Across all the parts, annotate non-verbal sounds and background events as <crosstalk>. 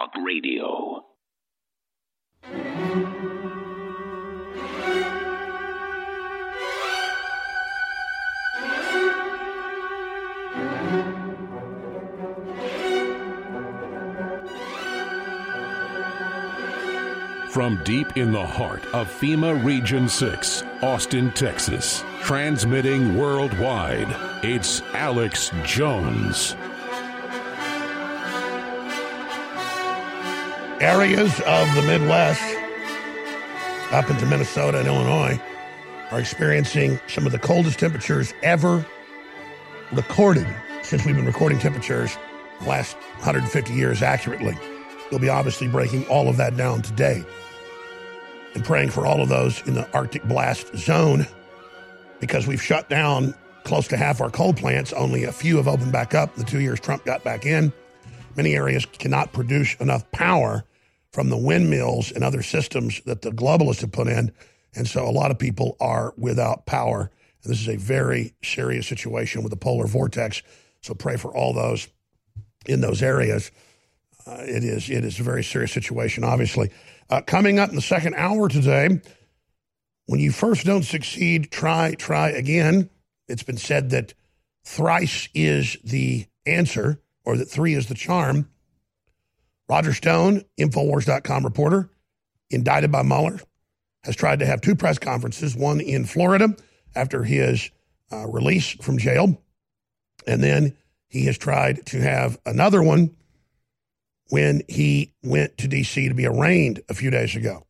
Talk Radio. From deep in the heart of FEMA Region 6, Austin, Texas, transmitting worldwide, it's Alex Jones. Areas of the Midwest, up into Minnesota and Illinois, are experiencing some of the coldest temperatures ever recorded since we've been recording temperatures the last 150 years accurately. We'll be obviously breaking all of that down today and praying for all of those in the Arctic blast zone because we've shut down close to half our coal plants. Only a few have opened back up. The two years Trump got back in, many areas cannot produce enough power from the windmills and other systems that the globalists have put in. And so a lot of people are without power. And this is a very serious situation with the polar vortex. So pray for all those in those areas. Uh, it is it is a very serious situation, obviously. Uh, coming up in the second hour today, when you first don't succeed, try, try again. It's been said that thrice is the answer, or that three is the charm. Roger Stone, Infowars.com reporter, indicted by Mueller, has tried to have two press conferences one in Florida after his uh, release from jail, and then he has tried to have another one when he went to D.C. to be arraigned a few days ago.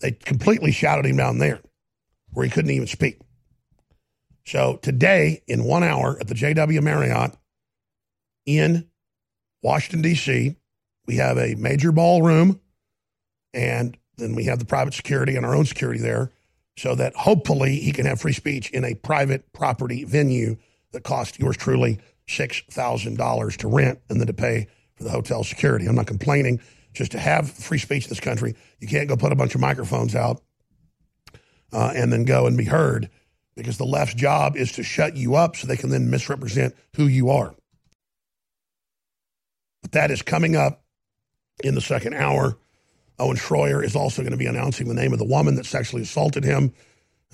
They completely shouted him down there where he couldn't even speak. So today, in one hour at the JW Marriott in Washington, D.C., we have a major ballroom and then we have the private security and our own security there so that hopefully he can have free speech in a private property venue that cost yours truly $6,000 to rent and then to pay for the hotel security. I'm not complaining. Just to have free speech in this country, you can't go put a bunch of microphones out uh, and then go and be heard because the left's job is to shut you up so they can then misrepresent who you are. But that is coming up in the second hour. Owen Schroyer is also going to be announcing the name of the woman that sexually assaulted him,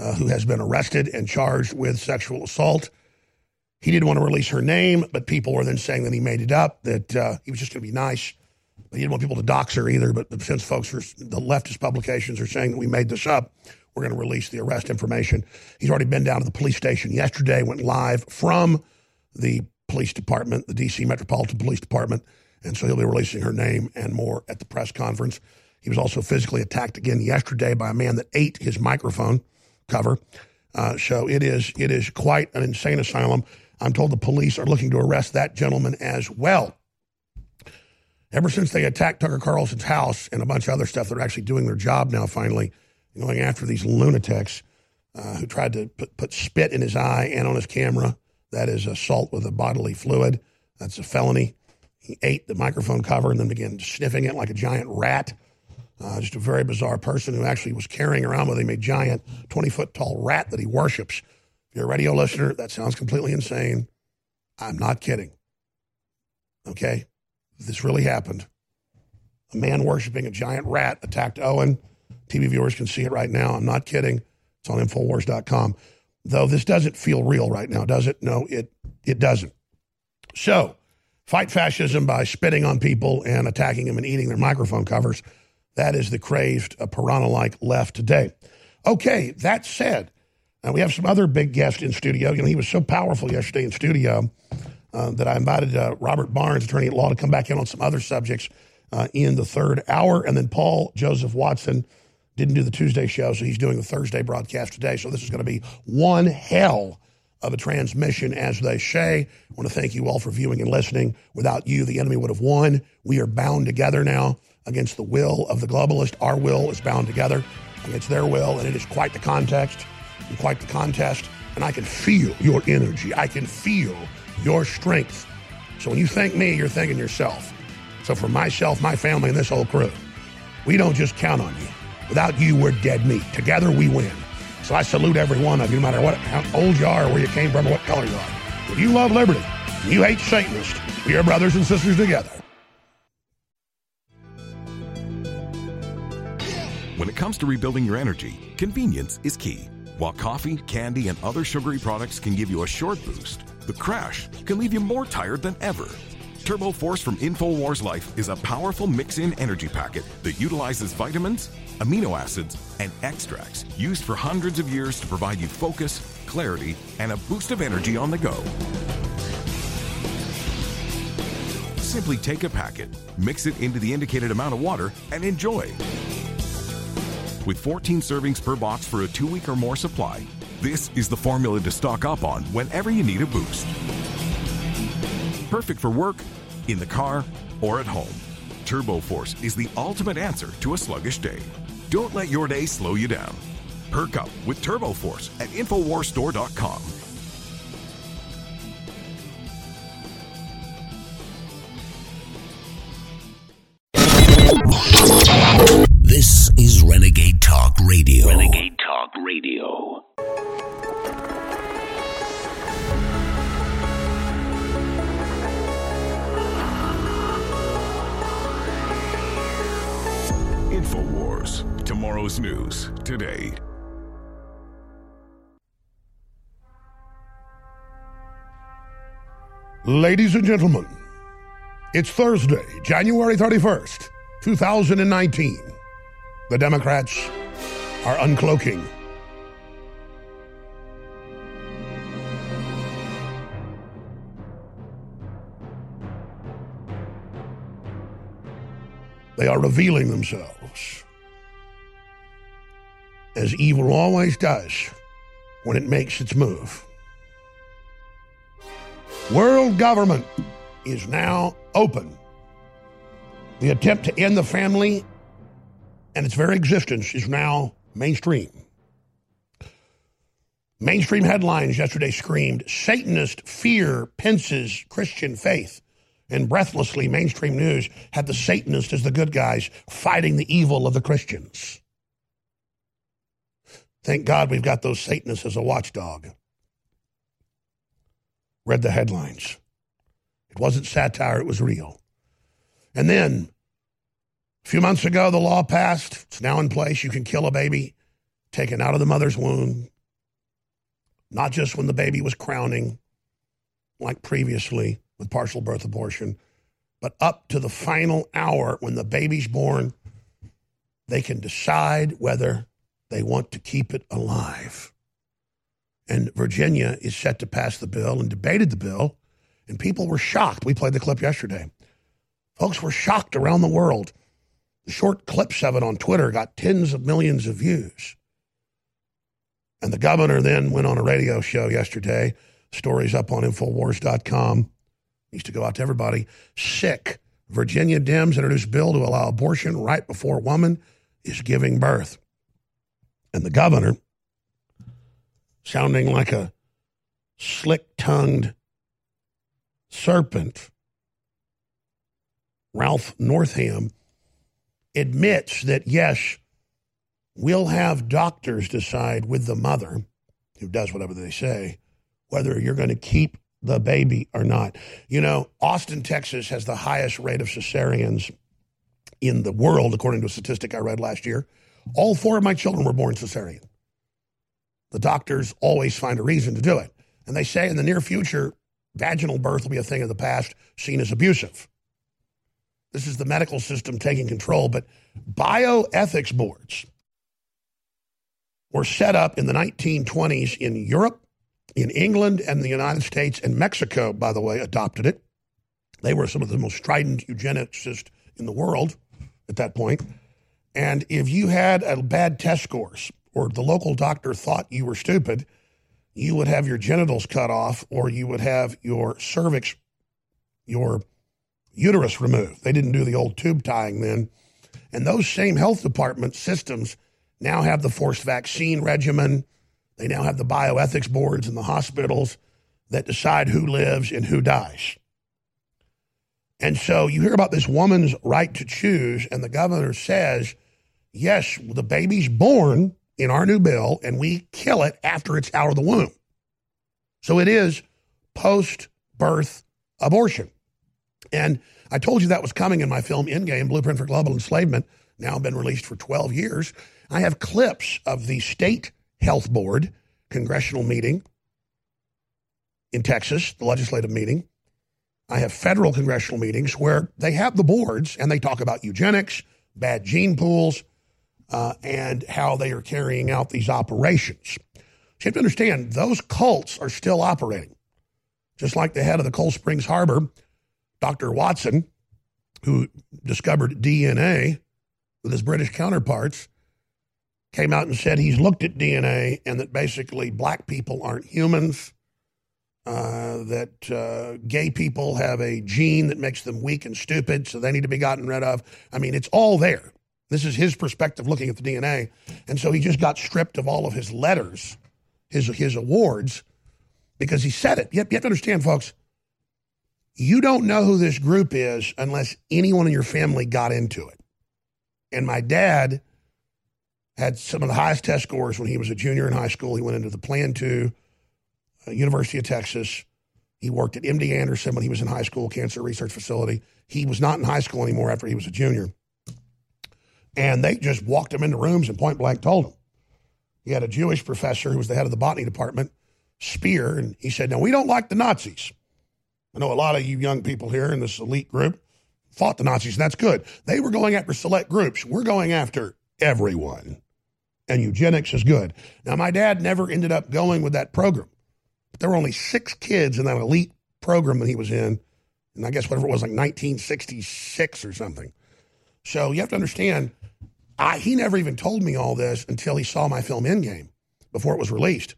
uh, who has been arrested and charged with sexual assault. He didn't want to release her name, but people were then saying that he made it up, that uh, he was just going to be nice. But he didn't want people to dox her either. But since folks are, the leftist publications are saying that we made this up, we're going to release the arrest information. He's already been down to the police station yesterday, went live from the police department, the D.C. Metropolitan Police Department. And so he'll be releasing her name and more at the press conference. He was also physically attacked again yesterday by a man that ate his microphone cover. Uh, so it is it is quite an insane asylum. I'm told the police are looking to arrest that gentleman as well. Ever since they attacked Tucker Carlson's house and a bunch of other stuff, they're actually doing their job now, finally, going after these lunatics uh, who tried to put, put spit in his eye and on his camera. That is assault with a bodily fluid. That's a felony. Ate the microphone cover and then began sniffing it like a giant rat. Uh, just a very bizarre person who actually was carrying around with him a giant 20 foot tall rat that he worships. If you're a radio listener, that sounds completely insane. I'm not kidding. Okay? This really happened. A man worshiping a giant rat attacked Owen. TV viewers can see it right now. I'm not kidding. It's on Infowars.com. Though this doesn't feel real right now, does it? No, it, it doesn't. So, fight fascism by spitting on people and attacking them and eating their microphone covers. That is the crazed uh, piranha like left today. Okay, that said, uh, we have some other big guests in studio. You know, he was so powerful yesterday in studio uh, that I invited uh, Robert Barnes, attorney at law, to come back in on some other subjects uh, in the third hour. And then Paul Joseph Watson didn't do the Tuesday show, so he's doing the Thursday broadcast today. So this is going to be one hell of a transmission, as they say. I want to thank you all for viewing and listening. Without you, the enemy would have won. We are bound together now against the will of the globalist. Our will is bound together against their will, and it is quite the context and quite the contest. And I can feel your energy. I can feel your strength. So when you thank me, you're thanking yourself. So for myself, my family, and this whole crew, we don't just count on you. Without you, we're dead meat. Together, we win. So I salute every one of you, no matter what how old you are, where you came from, or what color you are. If you love liberty, you hate Satanists, we are brothers and sisters together. When it comes to rebuilding your energy, convenience is key. While coffee, candy, and other sugary products can give you a short boost, the crash can leave you more tired than ever. Turbo Force from InfoWars Life is a powerful mix in energy packet that utilizes vitamins, amino acids, and extracts used for hundreds of years to provide you focus, clarity, and a boost of energy on the go. Simply take a packet, mix it into the indicated amount of water, and enjoy. With 14 servings per box for a two week or more supply, this is the formula to stock up on whenever you need a boost. Perfect for work, in the car, or at home. Turbo Force is the ultimate answer to a sluggish day. Don't let your day slow you down. Perk up with Turbo Force at InfoWarsStore.com. This is Renegade Talk Radio. Renegade Talk Radio. Tomorrow's news today. Ladies and gentlemen, it's Thursday, January 31st, 2019. The Democrats are uncloaking. They are revealing themselves. As evil always does when it makes its move. World government is now open. The attempt to end the family and its very existence is now mainstream. Mainstream headlines yesterday screamed Satanist fear Pence's Christian faith. And breathlessly, mainstream news had the Satanists as the good guys fighting the evil of the Christians. Thank God we've got those Satanists as a watchdog. Read the headlines. It wasn't satire, it was real. And then, a few months ago, the law passed. It's now in place. You can kill a baby taken out of the mother's womb, not just when the baby was crowning, like previously with partial birth abortion, but up to the final hour when the baby's born, they can decide whether they want to keep it alive. And Virginia is set to pass the bill and debated the bill, and people were shocked. We played the clip yesterday. Folks were shocked around the world. The short clips of it on Twitter got tens of millions of views. And the governor then went on a radio show yesterday. Stories up on Infowars.com. Needs to go out to everybody. Sick. Virginia Dems introduced bill to allow abortion right before woman is giving birth. And the governor, sounding like a slick tongued serpent, Ralph Northam, admits that yes, we'll have doctors decide with the mother, who does whatever they say, whether you're going to keep the baby or not. You know, Austin, Texas has the highest rate of cesareans in the world, according to a statistic I read last year. All four of my children were born cesarean. The doctors always find a reason to do it. And they say in the near future, vaginal birth will be a thing of the past, seen as abusive. This is the medical system taking control, but bioethics boards were set up in the 1920s in Europe, in England, and the United States, and Mexico, by the way, adopted it. They were some of the most strident eugenicists in the world at that point. And if you had a bad test scores or the local doctor thought you were stupid, you would have your genitals cut off or you would have your cervix, your uterus removed. They didn't do the old tube tying then. And those same health department systems now have the forced vaccine regimen. They now have the bioethics boards in the hospitals that decide who lives and who dies. And so you hear about this woman's right to choose, and the governor says, yes, the baby's born in our new bill, and we kill it after it's out of the womb. So it is post birth abortion. And I told you that was coming in my film Endgame Blueprint for Global Enslavement. now been released for 12 years. I have clips of the state health board congressional meeting in Texas, the legislative meeting. I have federal congressional meetings where they have the boards and they talk about eugenics, bad gene pools, uh, and how they are carrying out these operations. So you have to understand, those cults are still operating. Just like the head of the Cold Springs Harbor, Dr. Watson, who discovered DNA with his British counterparts, came out and said he's looked at DNA and that basically black people aren't humans, uh, that uh, gay people have a gene that makes them weak and stupid, so they need to be gotten rid of. I mean, it's all there. This is his perspective looking at the DNA. And so he just got stripped of all of his letters, his, his awards, because he said it. You have, you have to understand, folks, you don't know who this group is unless anyone in your family got into it. And my dad had some of the highest test scores when he was a junior in high school. He went into the Plan 2, uh, University of Texas. He worked at MD Anderson when he was in high school, cancer research facility. He was not in high school anymore after he was a junior. And they just walked him into rooms and point blank told him. He had a Jewish professor who was the head of the botany department, Speer, and he said, Now, we don't like the Nazis. I know a lot of you young people here in this elite group fought the Nazis, and that's good. They were going after select groups. We're going after everyone. And eugenics is good. Now, my dad never ended up going with that program. But there were only six kids in that elite program that he was in. And I guess whatever it was, like 1966 or something. So you have to understand, I, he never even told me all this until he saw my film Endgame before it was released.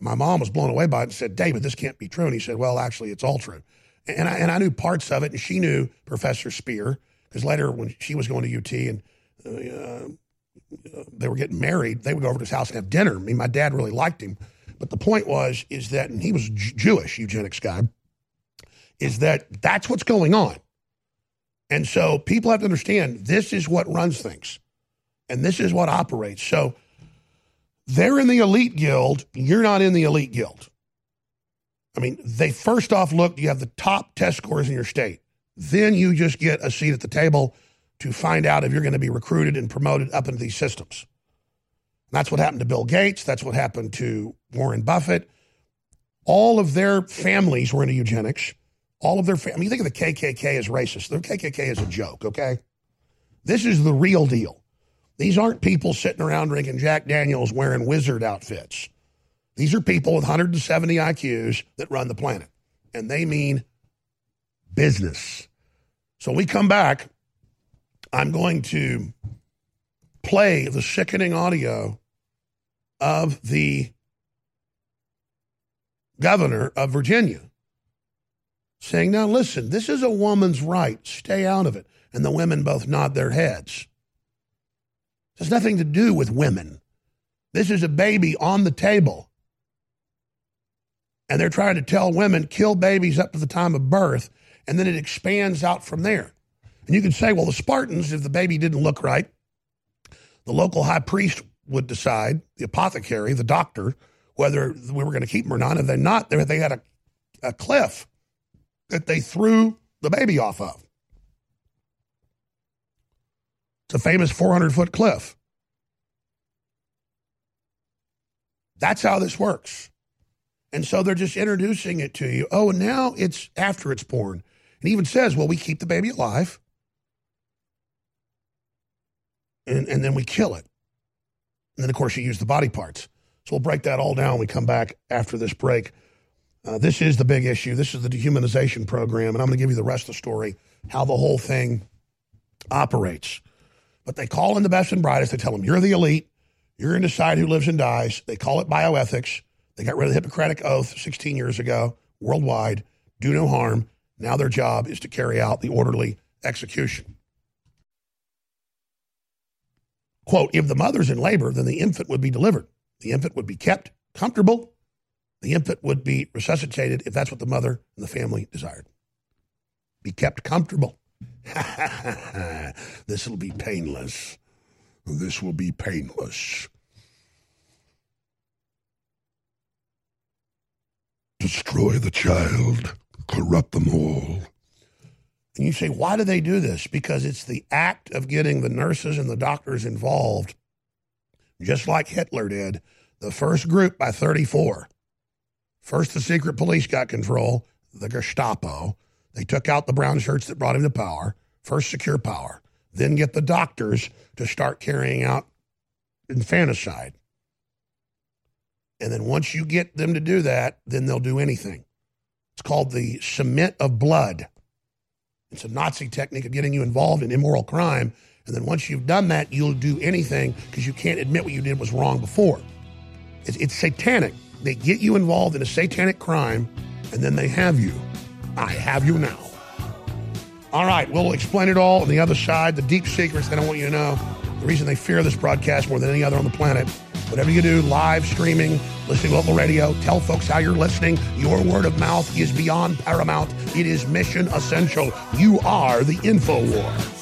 My mom was blown away by it and said, David, this can't be true. And he said, Well, actually, it's all true. And I, and I knew parts of it, and she knew Professor Spear, because later when she was going to UT and uh, they were getting married, they would go over to his house and have dinner. I mean, my dad really liked him. But the point was, is that, and he was Jewish, eugenics guy, is that that's what's going on. And so people have to understand this is what runs things and this is what operates. So they're in the elite guild, you're not in the elite guild. I mean, they first off look, you have the top test scores in your state. Then you just get a seat at the table to find out if you're going to be recruited and promoted up into these systems. That's what happened to Bill Gates. That's what happened to Warren Buffett. All of their families were into eugenics. All of their family. I mean, you think of the KKK as racist. The KKK is a joke, okay? This is the real deal. These aren't people sitting around drinking Jack Daniels wearing wizard outfits. These are people with 170 IQs that run the planet, and they mean business. So we come back. I'm going to play the sickening audio of the governor of Virginia saying, Now listen, this is a woman's right. Stay out of it. And the women both nod their heads. It has nothing to do with women. This is a baby on the table. And they're trying to tell women kill babies up to the time of birth, and then it expands out from there. And you can say, well, the Spartans, if the baby didn't look right, the local high priest would decide, the apothecary, the doctor, whether we were going to keep them or not. If they're not, they had a, a cliff that they threw the baby off of. A famous 400 foot cliff. That's how this works. And so they're just introducing it to you. Oh, and now it's after it's born. And even says, well, we keep the baby alive and, and then we kill it. And then, of course, you use the body parts. So we'll break that all down when we come back after this break. Uh, this is the big issue. This is the dehumanization program. And I'm going to give you the rest of the story, how the whole thing operates. But they call in the best and brightest. They tell them, you're the elite. You're going to decide who lives and dies. They call it bioethics. They got rid of the Hippocratic Oath 16 years ago, worldwide. Do no harm. Now their job is to carry out the orderly execution. Quote, if the mother's in labor, then the infant would be delivered. The infant would be kept comfortable. The infant would be resuscitated if that's what the mother and the family desired. Be kept comfortable. <laughs> this will be painless. This will be painless. Destroy the child, corrupt them all. And you say, why do they do this? Because it's the act of getting the nurses and the doctors involved, just like Hitler did. The first group by 34. First, the secret police got control, the Gestapo. They took out the brown shirts that brought him to power. First, secure power. Then get the doctors to start carrying out infanticide. And then once you get them to do that, then they'll do anything. It's called the cement of blood. It's a Nazi technique of getting you involved in immoral crime. And then once you've done that, you'll do anything because you can't admit what you did was wrong before. It's, it's satanic. They get you involved in a satanic crime and then they have you. I have you now. All right, we'll explain it all on the other side, the deep secrets they don't want you to know, the reason they fear this broadcast more than any other on the planet. Whatever you do, live streaming, listening to local radio, tell folks how you're listening. Your word of mouth is beyond paramount. It is mission essential. You are the InfoWar.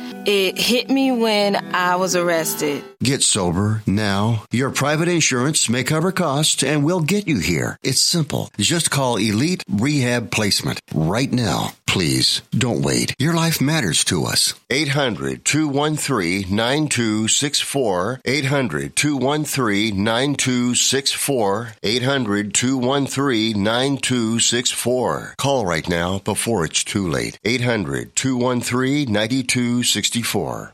It hit me when I was arrested. Get sober now. Your private insurance may cover costs and we'll get you here. It's simple. Just call Elite Rehab Placement right now. Please don't wait. Your life matters to us. 800 213 9264. 800 213 9264. 800 213 9264. Call right now before it's too late. 800 213 9264. 64.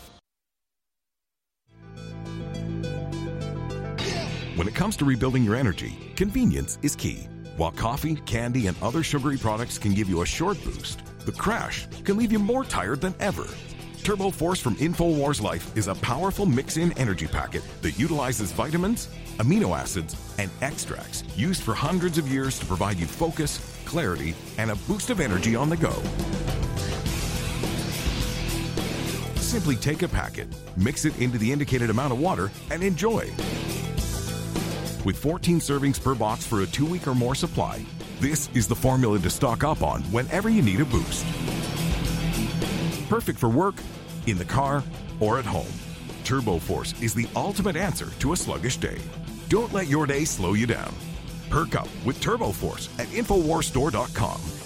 When it comes to rebuilding your energy, convenience is key. While coffee, candy, and other sugary products can give you a short boost, the crash can leave you more tired than ever. Turbo Force from InfoWars Life is a powerful mix in energy packet that utilizes vitamins, amino acids, and extracts used for hundreds of years to provide you focus, clarity, and a boost of energy on the go. Simply take a packet, mix it into the indicated amount of water, and enjoy. With 14 servings per box for a two week or more supply, this is the formula to stock up on whenever you need a boost. Perfect for work, in the car, or at home. Turbo Force is the ultimate answer to a sluggish day. Don't let your day slow you down. Perk up with Turbo Force at InfoWarsStore.com.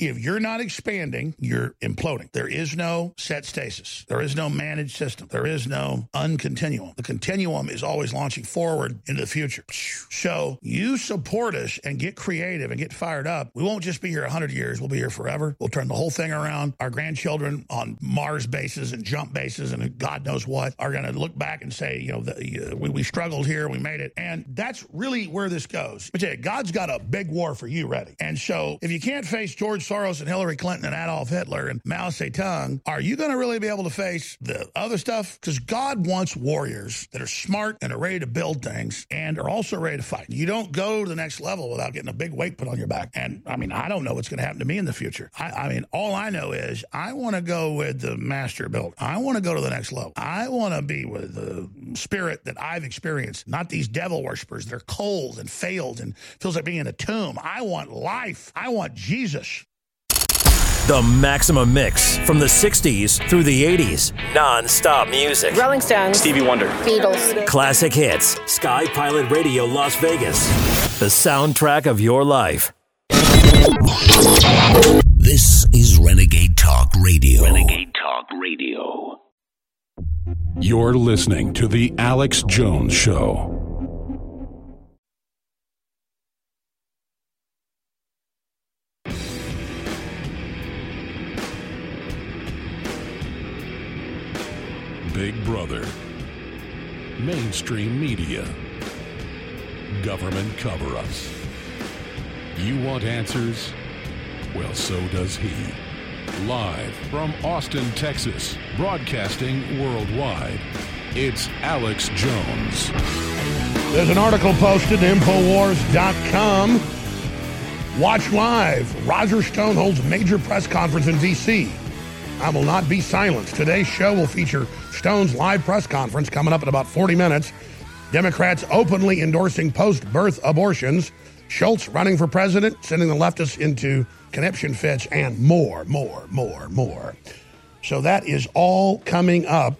If you're not expanding, you're imploding. There is no set stasis. There is no managed system. There is no uncontinuum. The continuum is always launching forward into the future. So you support us and get creative and get fired up. We won't just be here 100 years. We'll be here forever. We'll turn the whole thing around. Our grandchildren on Mars bases and jump bases and God knows what are going to look back and say, you know, the, uh, we, we struggled here, we made it. And that's really where this goes. But God's got a big war for you ready. And so if you can't face George Soros and Hillary Clinton and Adolf Hitler and Mao Zedong, are you going to really be able to face the other stuff? Because God wants warriors that are smart and are ready to build things and are also ready to fight. You don't go to the next level without getting a big weight put on your back. And I mean, I don't know what's going to happen to me in the future. I, I mean, all I know is I want to go with the master build. I want to go to the next level. I want to be with the spirit that I've experienced, not these devil worshippers. They're cold and failed and feels like being in a tomb. I want life. I want Jesus. The Maximum Mix from the 60s through the 80s. Non stop music. Rolling Stones. Stevie Wonder. Beatles. Classic hits. Sky Pilot Radio Las Vegas. The soundtrack of your life. This is Renegade Talk Radio. Renegade Talk Radio. You're listening to The Alex Jones Show. Big Brother, mainstream media, government cover ups. You want answers? Well, so does he. Live from Austin, Texas, broadcasting worldwide, it's Alex Jones. There's an article posted at Infowars.com. Watch live. Roger Stone holds major press conference in D.C. I will not be silenced. Today's show will feature Stone's live press conference coming up in about 40 minutes. Democrats openly endorsing post birth abortions. Schultz running for president, sending the leftists into conniption fits, and more, more, more, more. So that is all coming up,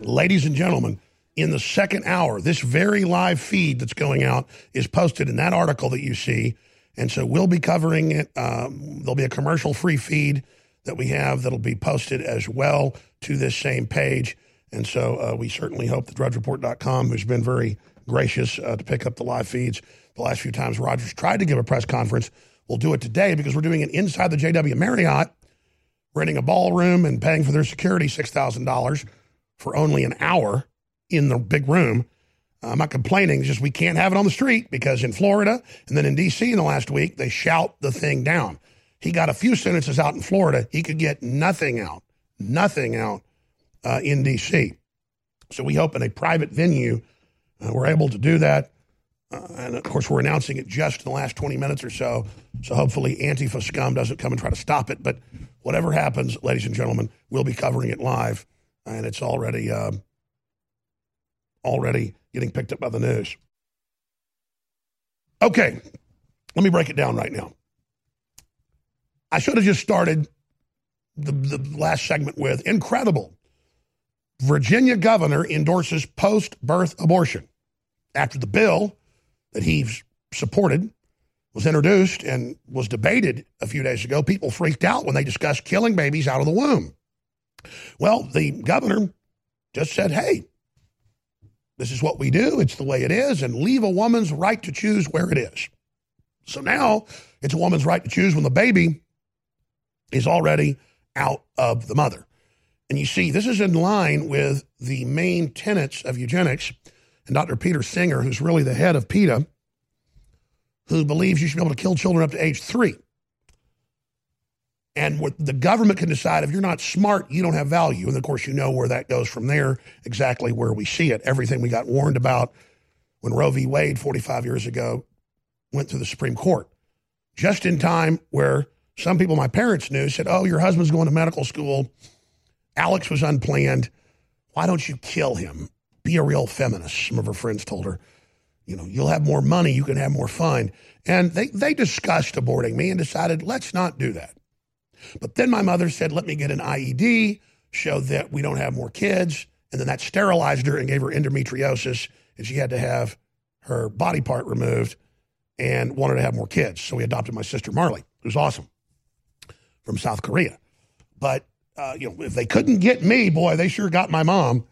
ladies and gentlemen, in the second hour. This very live feed that's going out is posted in that article that you see. And so we'll be covering it. Um, there'll be a commercial free feed that we have that'll be posted as well to this same page. And so uh, we certainly hope that drudgereport.com, who's been very gracious uh, to pick up the live feeds the last few times Rogers tried to give a press conference, will do it today because we're doing it inside the JW Marriott, renting a ballroom and paying for their security $6,000 for only an hour in the big room. I'm not complaining, just we can't have it on the street because in Florida and then in D.C. in the last week, they shout the thing down. He got a few sentences out in Florida. He could get nothing out, nothing out uh, in D.C. So we hope in a private venue uh, we're able to do that. Uh, and of course, we're announcing it just in the last 20 minutes or so. So hopefully, Antifa scum doesn't come and try to stop it. But whatever happens, ladies and gentlemen, we'll be covering it live. And it's already, uh, already getting picked up by the news. Okay, let me break it down right now. I should have just started the, the last segment with incredible. Virginia governor endorses post birth abortion after the bill that he's supported was introduced and was debated a few days ago. People freaked out when they discussed killing babies out of the womb. Well, the governor just said, hey, this is what we do. It's the way it is, and leave a woman's right to choose where it is. So now it's a woman's right to choose when the baby is already out of the mother. And you see, this is in line with the main tenets of eugenics. And Dr. Peter Singer, who's really the head of PETA, who believes you should be able to kill children up to age three. And what the government can decide if you're not smart, you don't have value. And of course, you know where that goes from there, exactly where we see it. Everything we got warned about when Roe v. Wade 45 years ago went through the Supreme Court. Just in time where some people my parents knew said, Oh, your husband's going to medical school. Alex was unplanned. Why don't you kill him? Be a real feminist, some of her friends told her. You know, you'll have more money, you can have more fun. And they, they discussed aborting me and decided, let's not do that. But then my mother said, let me get an IUD, show that we don't have more kids. And then that sterilized her and gave her endometriosis, and she had to have her body part removed and wanted to have more kids. So we adopted my sister Marley, who's awesome from South Korea. But uh, you know, if they couldn't get me, boy, they sure got my mom.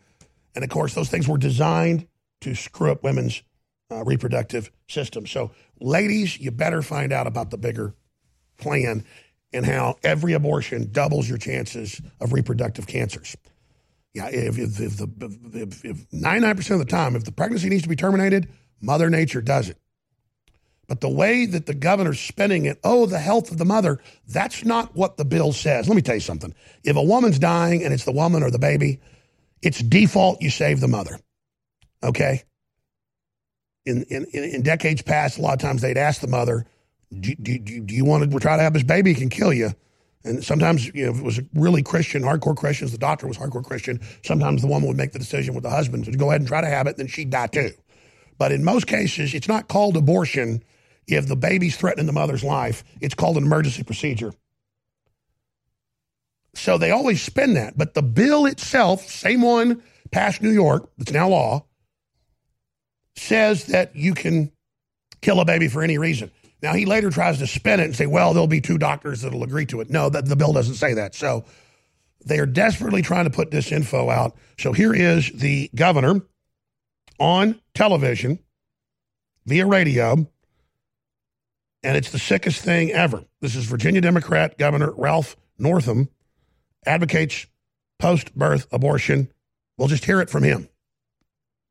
And of course, those things were designed to screw up women's uh, reproductive system. So, ladies, you better find out about the bigger plan and how every abortion doubles your chances of reproductive cancers. Yeah, if, if, if the if, if 99% of the time, if the pregnancy needs to be terminated, Mother Nature does it. But the way that the governor's spending it, oh, the health of the mother, that's not what the bill says. Let me tell you something. If a woman's dying and it's the woman or the baby, it's default you save the mother. Okay? In, in, in decades past, a lot of times they'd ask the mother, do, do, do, do you want to try to have this baby? It can kill you. And sometimes, you know, if it was really Christian, hardcore Christians, the doctor was hardcore Christian, sometimes the woman would make the decision with the husband to go ahead and try to have it, then she'd die too. But in most cases, it's not called abortion if the baby's threatening the mother's life. It's called an emergency procedure. So they always spend that. But the bill itself, same one passed New York, that's now law, says that you can kill a baby for any reason. Now, he later tries to spin it and say, well, there'll be two doctors that'll agree to it. No, the bill doesn't say that. So they are desperately trying to put this info out. So here is the governor on television via radio, and it's the sickest thing ever. This is Virginia Democrat Governor Ralph Northam advocates post birth abortion. We'll just hear it from him.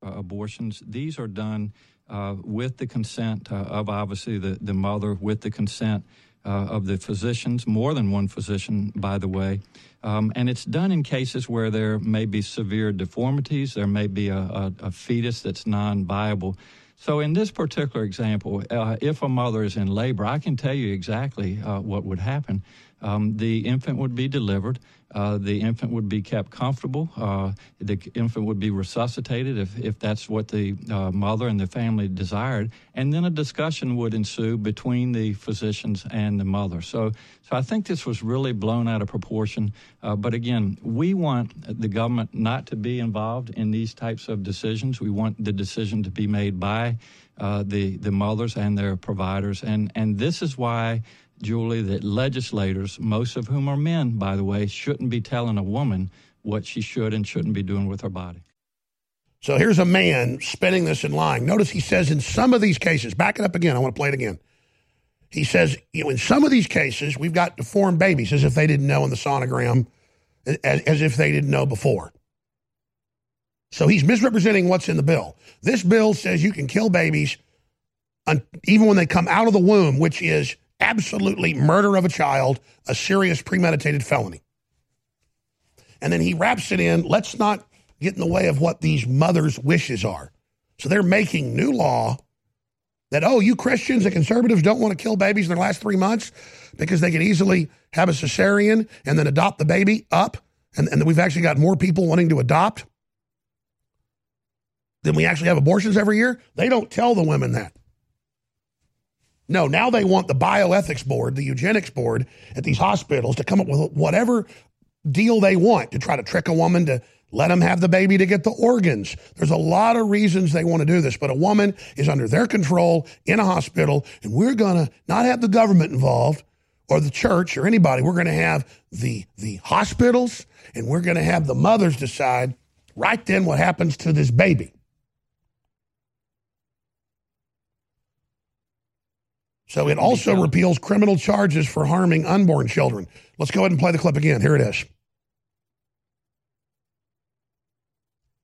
Uh, abortions, these are done uh, with the consent uh, of obviously the, the mother, with the consent uh, of the physicians, more than one physician, by the way. Um, and it's done in cases where there may be severe deformities, there may be a, a, a fetus that's non viable. So, in this particular example, uh, if a mother is in labor, I can tell you exactly uh, what would happen. Um, the infant would be delivered. Uh, the infant would be kept comfortable. Uh, the infant would be resuscitated if, if that's what the uh, mother and the family desired. And then a discussion would ensue between the physicians and the mother. So, so I think this was really blown out of proportion. Uh, but again, we want the government not to be involved in these types of decisions. We want the decision to be made by uh, the, the mothers and their providers. And, and this is why Julie, that legislators, most of whom are men, by the way, shouldn't be telling a woman what she should and shouldn't be doing with her body. So here's a man spinning this and lying. Notice he says in some of these cases, back it up again, I want to play it again. He says, you know, in some of these cases, we've got deformed babies as if they didn't know in the sonogram, as, as if they didn't know before. So he's misrepresenting what's in the bill. This bill says you can kill babies even when they come out of the womb, which is absolutely murder of a child, a serious premeditated felony. And then he wraps it in let's not get in the way of what these mothers' wishes are. So they're making new law that, oh, you Christians and conservatives don't want to kill babies in their last three months because they can easily have a cesarean and then adopt the baby up. And, and we've actually got more people wanting to adopt than we actually have abortions every year. They don't tell the women that. No, now they want the bioethics board, the eugenics board at these hospitals to come up with whatever deal they want to try to trick a woman to let them have the baby to get the organs. There's a lot of reasons they want to do this, but a woman is under their control in a hospital, and we're going to not have the government involved or the church or anybody. We're going to have the, the hospitals, and we're going to have the mothers decide right then what happens to this baby. So it also repeals criminal charges for harming unborn children. Let's go ahead and play the clip again. Here it is.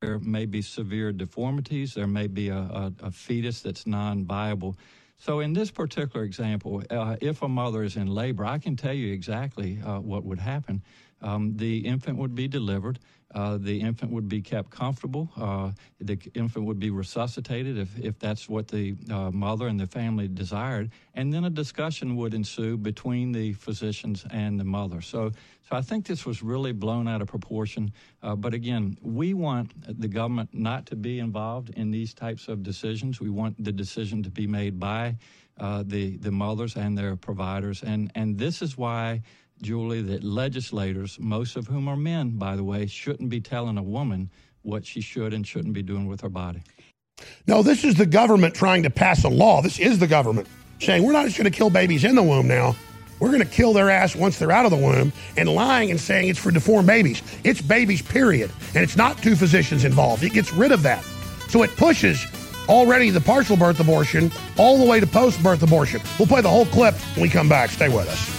There may be severe deformities. There may be a, a, a fetus that's non viable. So, in this particular example, uh, if a mother is in labor, I can tell you exactly uh, what would happen. Um, the infant would be delivered. Uh, the infant would be kept comfortable. Uh, the infant would be resuscitated if, if that's what the uh, mother and the family desired. And then a discussion would ensue between the physicians and the mother. So, so I think this was really blown out of proportion. Uh, but again, we want the government not to be involved in these types of decisions. We want the decision to be made by uh, the, the mothers and their providers. And, and this is why Julie, that legislators, most of whom are men, by the way, shouldn't be telling a woman what she should and shouldn't be doing with her body. No, this is the government trying to pass a law. This is the government saying we're not just going to kill babies in the womb now. We're going to kill their ass once they're out of the womb and lying and saying it's for deformed babies. It's babies, period. And it's not two physicians involved. It gets rid of that. So it pushes already the partial birth abortion all the way to post birth abortion. We'll play the whole clip when we come back. Stay with us.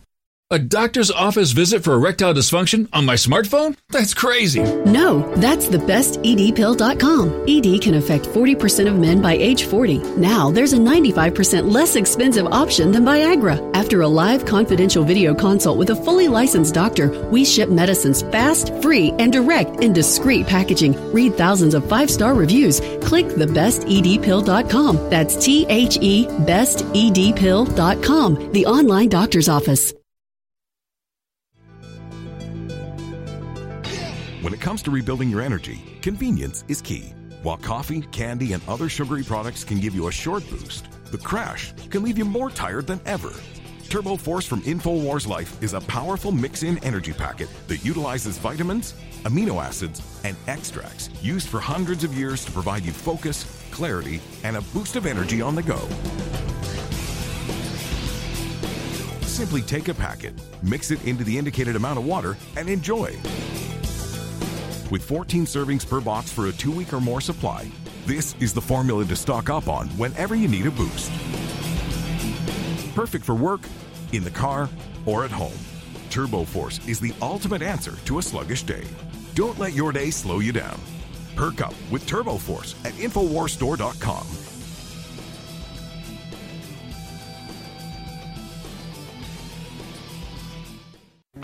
A doctor's office visit for erectile dysfunction on my smartphone? That's crazy. No, that's the best EDpill.com. ED can affect 40% of men by age 40. Now there's a 95% less expensive option than Viagra. After a live confidential video consult with a fully licensed doctor, we ship medicines fast, free, and direct in discreet packaging. Read thousands of five-star reviews. Click thebestedpill.com. That's T H E bestedpill.com, the online doctor's office. When it comes to rebuilding your energy, convenience is key. While coffee, candy, and other sugary products can give you a short boost, the crash can leave you more tired than ever. Turbo Force from InfoWars Life is a powerful mix in energy packet that utilizes vitamins, amino acids, and extracts used for hundreds of years to provide you focus, clarity, and a boost of energy on the go. Simply take a packet, mix it into the indicated amount of water, and enjoy. With 14 servings per box for a two week or more supply, this is the formula to stock up on whenever you need a boost. Perfect for work, in the car, or at home. Turbo Force is the ultimate answer to a sluggish day. Don't let your day slow you down. Perk up with Turbo Force at InfoWarsStore.com.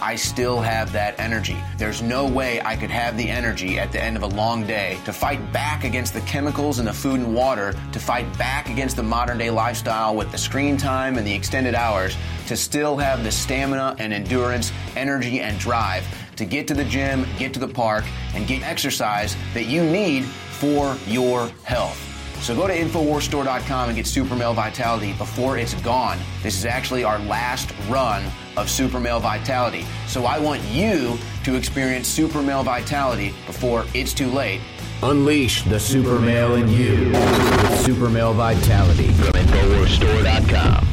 I still have that energy. There's no way I could have the energy at the end of a long day to fight back against the chemicals in the food and water, to fight back against the modern day lifestyle with the screen time and the extended hours, to still have the stamina and endurance, energy and drive to get to the gym, get to the park, and get exercise that you need for your health. So go to InfoWarsStore.com and get Super Male Vitality before it's gone. This is actually our last run of Super Male Vitality. So I want you to experience Super Male Vitality before it's too late. Unleash the super male in you with Super Male Vitality from InfoWarsStore.com.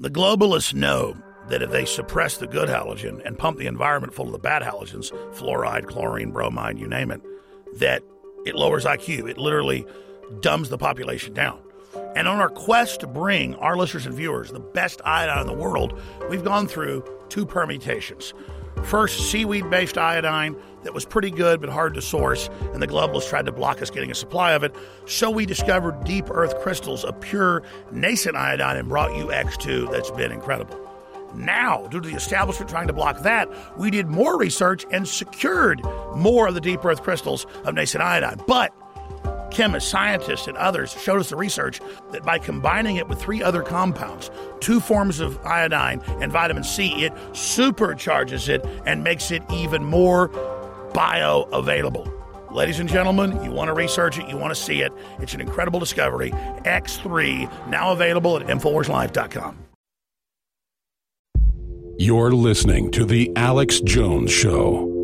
The globalists know that if they suppress the good halogen and pump the environment full of the bad halogens, fluoride, chlorine, bromide, you name it, that it lowers IQ. It literally dumbs the population down. And on our quest to bring our listeners and viewers the best iodine in the world, we've gone through two permutations. First, seaweed based iodine that was pretty good but hard to source, and the globalists tried to block us getting a supply of it. So we discovered deep earth crystals of pure nascent iodine and brought you X2 that's been incredible. Now, due to the establishment trying to block that, we did more research and secured more of the deep earth crystals of nascent iodine. But chemists, scientists, and others showed us the research that by combining it with three other compounds, two forms of iodine and vitamin C, it supercharges it and makes it even more bioavailable. Ladies and gentlemen, you want to research it, you want to see it. It's an incredible discovery. X3, now available at InfoWarsLife.com. You're listening to The Alex Jones Show.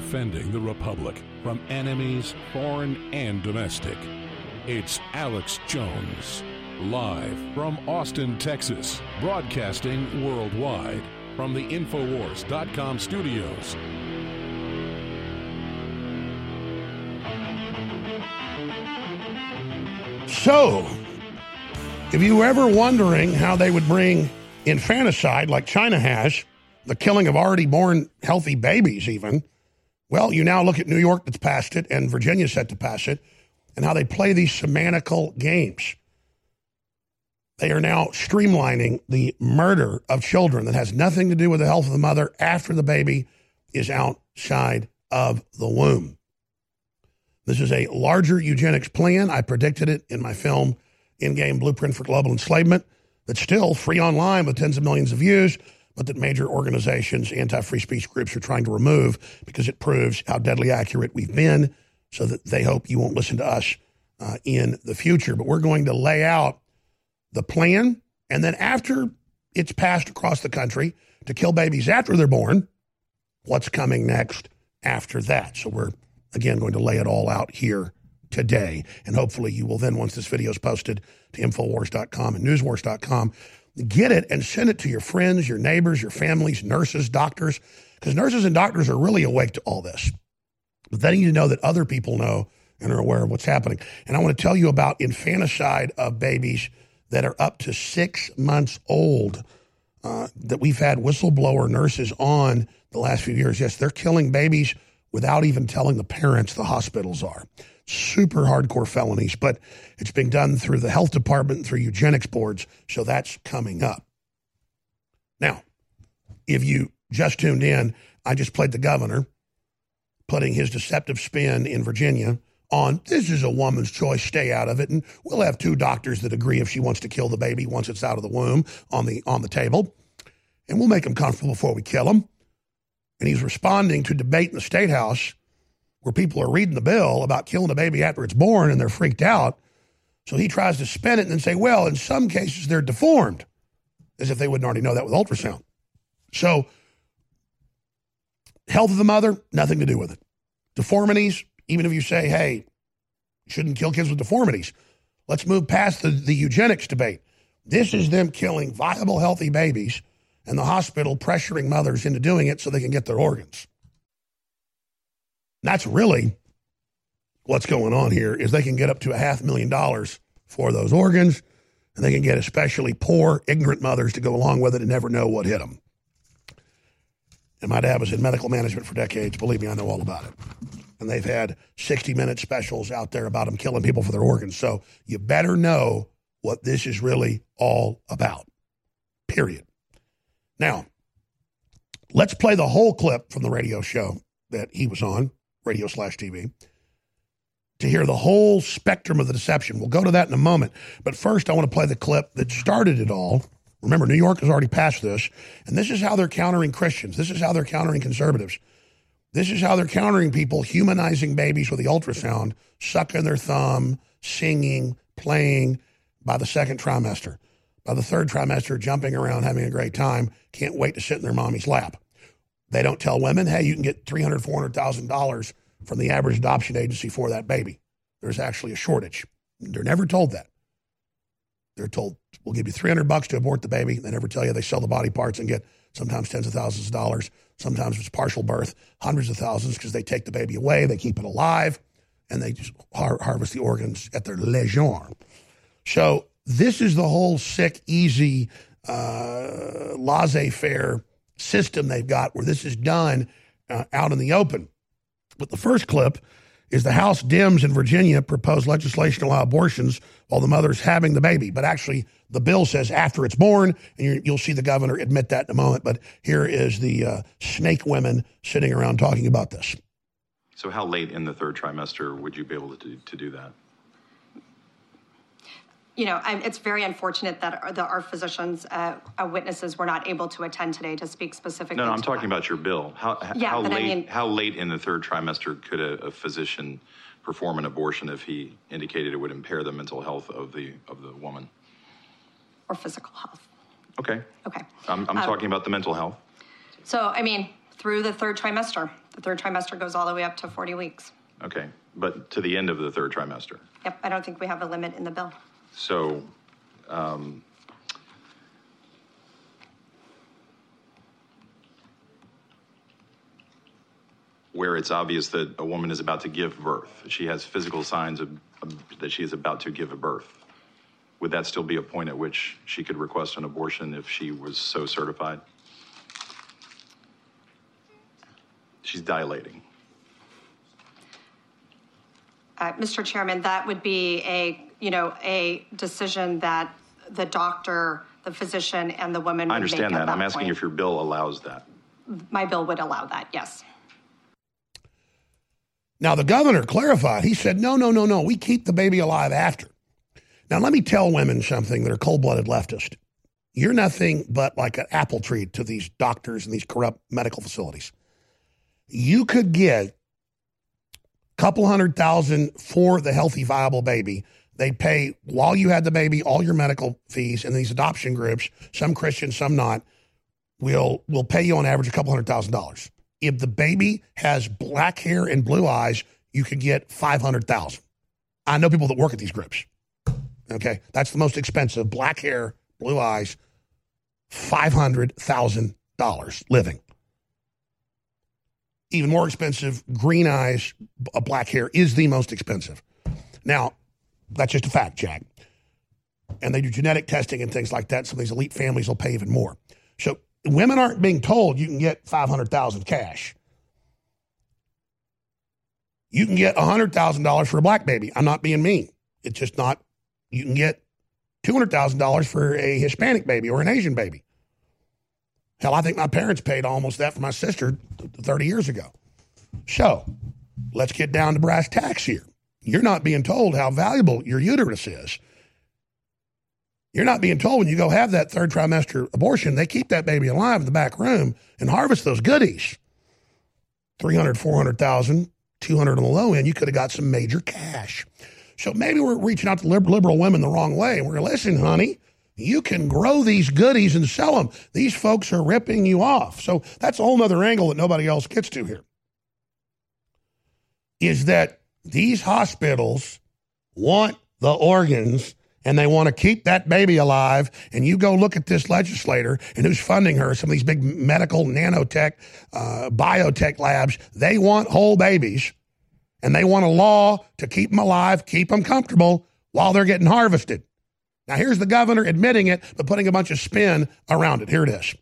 Defending the Republic from enemies, foreign and domestic. It's Alex Jones. Live from Austin, Texas, broadcasting worldwide from the Infowars.com studios. So, if you were ever wondering how they would bring infanticide, like China has, the killing of already born healthy babies, even, well, you now look at New York that's passed it and Virginia set to pass it, and how they play these semantical games. They are now streamlining the murder of children that has nothing to do with the health of the mother after the baby is outside of the womb. This is a larger eugenics plan. I predicted it in my film, Endgame Blueprint for Global Enslavement, that's still free online with tens of millions of views, but that major organizations, anti free speech groups are trying to remove because it proves how deadly accurate we've been so that they hope you won't listen to us uh, in the future. But we're going to lay out the plan. And then after it's passed across the country to kill babies after they're born, what's coming next after that? So we're, again, going to lay it all out here today. And hopefully you will then, once this video is posted to Infowars.com and Newswars.com, get it and send it to your friends, your neighbors, your families, nurses, doctors, because nurses and doctors are really awake to all this. But they need to know that other people know and are aware of what's happening. And I want to tell you about infanticide of babies that are up to six months old uh, that we've had whistleblower nurses on the last few years. Yes, they're killing babies without even telling the parents the hospitals are. Super hardcore felonies, but it's being done through the health department, through eugenics boards. So that's coming up. Now, if you just tuned in, I just played the governor putting his deceptive spin in Virginia on this is a woman's choice, stay out of it. And we'll have two doctors that agree if she wants to kill the baby once it's out of the womb on the on the table. And we'll make them comfortable before we kill them. And he's responding to debate in the state house where people are reading the bill about killing a baby after it's born and they're freaked out. So he tries to spin it and then say, well, in some cases they're deformed, as if they wouldn't already know that with ultrasound. So health of the mother, nothing to do with it. Deformities, even if you say, hey, shouldn't kill kids with deformities, let's move past the, the eugenics debate. This is them killing viable, healthy babies and the hospital pressuring mothers into doing it so they can get their organs. That's really what's going on here is they can get up to a half million dollars for those organs and they can get especially poor, ignorant mothers to go along with it and never know what hit them. And my dad was in medical management for decades. Believe me, I know all about it and they've had 60 minute specials out there about them killing people for their organs. So you better know what this is really all about. Period. Now, let's play the whole clip from the radio show that he was on, radio slash TV, to hear the whole spectrum of the deception. We'll go to that in a moment. But first, I want to play the clip that started it all. Remember, New York has already passed this, and this is how they're countering Christians. This is how they're countering conservatives. This is how they're countering people humanizing babies with the ultrasound, sucking their thumb, singing, playing by the second trimester. By the third trimester, jumping around, having a great time, can't wait to sit in their mommy's lap. They don't tell women, hey, you can get $300,000, $400,000 from the average adoption agency for that baby. There's actually a shortage. They're never told that. They're told, we'll give you 300 bucks to abort the baby. They never tell you they sell the body parts and get sometimes tens of thousands of dollars. Sometimes it's partial birth, hundreds of thousands because they take the baby away, they keep it alive, and they just har- harvest the organs at their leisure. So this is the whole sick, easy, uh, laissez-faire system they've got where this is done uh, out in the open. But the first clip is the House Dems in Virginia proposed legislation to allow abortions while the mother's having the baby. But actually, the bill says after it's born, and you will see the governor admit that in a moment. But here is the uh, snake women sitting around talking about this. So, how late in the third trimester would you be able to, to do that? You know, it's very unfortunate that our, the, our physicians, uh, uh, witnesses, were not able to attend today to speak specifically. No, no I'm talking that. about your bill. How, Yeah, how but I late? mean- how late in the third trimester could a, a physician perform an abortion if he indicated it would impair the mental health of the of the woman? or physical health. Okay, Okay. I'm, I'm Um, talking about the mental health. So, I mean, through the third trimester, the third trimester goes all the way up to 40 weeks. Okay, but to the end of the third trimester. Yep, I don't think we have a limit in the bill. So, um, where it's obvious that a woman is about to give birth, she has physical signs of, of, that she is about to give a birth. Would that still be a point at which she could request an abortion if she was so certified? She's dilating. Uh, Mr. Chairman, that would be a, you know, a decision that the doctor, the physician, and the woman I would understand make that. at I'm asking point. if your bill allows that. My bill would allow that, yes. Now, the governor clarified. He said, no, no, no, no. We keep the baby alive after. Now, let me tell women something that are cold blooded leftists. You're nothing but like an apple tree to these doctors and these corrupt medical facilities. You could get a couple hundred thousand for the healthy, viable baby. They'd pay while you had the baby all your medical fees, and these adoption groups, some Christian, some not, will will pay you on average a couple hundred thousand dollars. If the baby has black hair and blue eyes, you could get five hundred thousand. I know people that work at these groups. Okay, that's the most expensive. Black hair, blue eyes, five hundred thousand dollars living. Even more expensive, green eyes, uh, black hair is the most expensive. Now, that's just a fact, Jack. And they do genetic testing and things like that. Some of these elite families will pay even more. So women aren't being told you can get 500,000 cash. You can get $100,000 for a black baby. I'm not being mean. It's just not, you can get $200,000 for a Hispanic baby or an Asian baby. Hell, I think my parents paid almost that for my sister 30 years ago. So let's get down to brass tacks here. You're not being told how valuable your uterus is. You're not being told when you go have that third trimester abortion, they keep that baby alive in the back room and harvest those goodies. 300, 400,000, 200 on the low end, you could have got some major cash. So maybe we're reaching out to liberal women the wrong way. We're listen, honey, you can grow these goodies and sell them. These folks are ripping you off. So that's a whole other angle that nobody else gets to here. Is that these hospitals want the organs and they want to keep that baby alive. And you go look at this legislator and who's funding her, some of these big medical nanotech, uh, biotech labs, they want whole babies and they want a law to keep them alive, keep them comfortable while they're getting harvested. Now, here's the governor admitting it, but putting a bunch of spin around it. Here it is.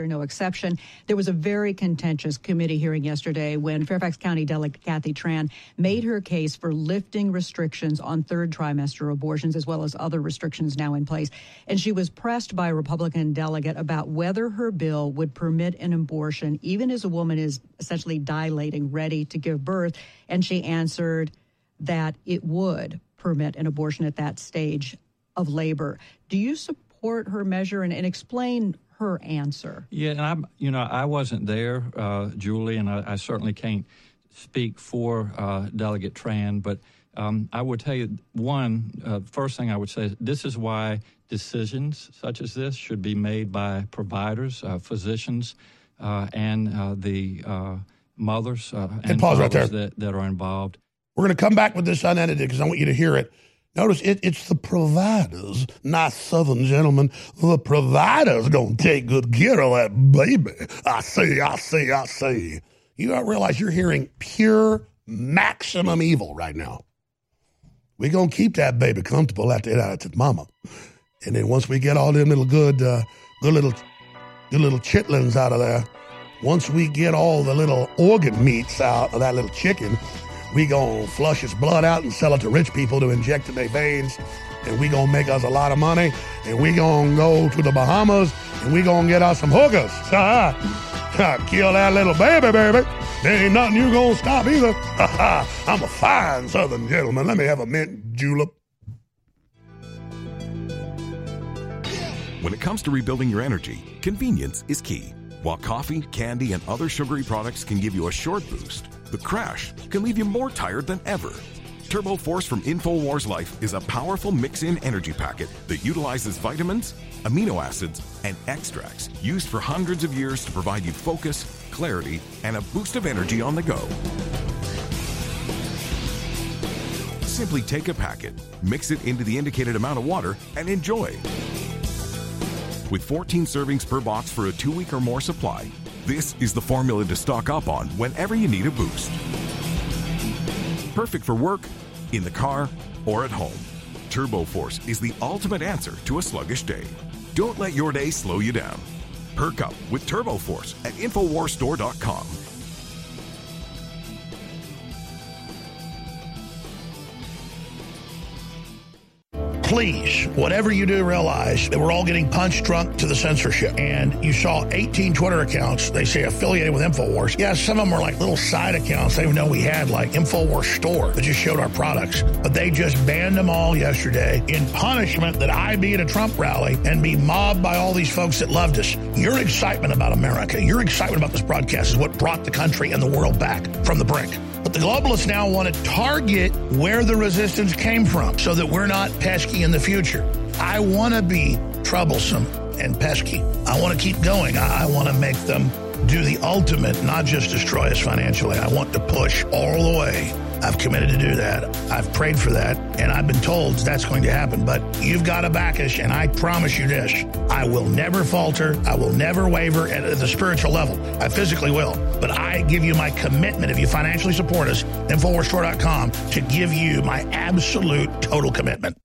No exception. There was a very contentious committee hearing yesterday when Fairfax County Delegate Kathy Tran made her case for lifting restrictions on third trimester abortions as well as other restrictions now in place. And she was pressed by a Republican delegate about whether her bill would permit an abortion even as a woman is essentially dilating, ready to give birth. And she answered that it would permit an abortion at that stage of labor. Do you support her measure and, and explain her answer? Yeah, and I'm, you know, I wasn't there, uh, Julie, and I, I certainly can't speak for uh, Delegate Tran, but um, I would tell you one uh, first thing I would say is this is why decisions such as this should be made by providers, uh, physicians, uh, and uh, the uh, mothers uh, and pause right there. that, that are involved. We're going to come back with this unedited because I want you to hear it. Notice it, it's the providers, not Southern gentlemen. The providers to take good care of that baby. I see, I see, I see. You don't realize you're hearing pure maximum evil right now. we to keep that baby comfortable after it out to mama. And then once we get all them little good, uh, good little, good little chitlins out of there, once we get all the little organ meats out of that little chicken, we gonna flush his blood out and sell it to rich people to inject in their veins. And we gonna make us a lot of money. And we gonna go to the Bahamas and we gonna get us some hookers. <laughs> Kill that little baby, baby. There ain't nothing you gonna stop either. <laughs> I'm a fine Southern gentleman. Let me have a mint julep. When it comes to rebuilding your energy, convenience is key. While coffee, candy, and other sugary products can give you a short boost, the crash can leave you more tired than ever. Turbo Force from InfoWars Life is a powerful mix in energy packet that utilizes vitamins, amino acids, and extracts used for hundreds of years to provide you focus, clarity, and a boost of energy on the go. Simply take a packet, mix it into the indicated amount of water, and enjoy. With 14 servings per box for a two week or more supply, this is the formula to stock up on whenever you need a boost. Perfect for work, in the car, or at home. Turbo Force is the ultimate answer to a sluggish day. Don't let your day slow you down. Perk up with Turbo Force at InfoWarsStore.com. please, whatever you do, realize that we're all getting punched drunk to the censorship. And you saw 18 Twitter accounts, they say affiliated with InfoWars. Yeah, some of them were like little side accounts. They know we had like InfoWars store that just showed our products. But they just banned them all yesterday in punishment that I be at a Trump rally and be mobbed by all these folks that loved us. Your excitement about America, your excitement about this broadcast is what brought the country and the world back from the brink. But the globalists now want to target where the resistance came from so that we're not pesky in the future. I want to be troublesome and pesky. I want to keep going. I, want to make them do the ultimate, not just destroy us financially. I want to push all the way. I've committed to do that. I've prayed for that, and I've been told that's going to happen. But you've got to back us, and I promise you this I will never falter. I will never waver at the spiritual level. I physically will. But I give you my commitment, if you financially support us, InfoWarsStore.com, to give you my absolute total commitment.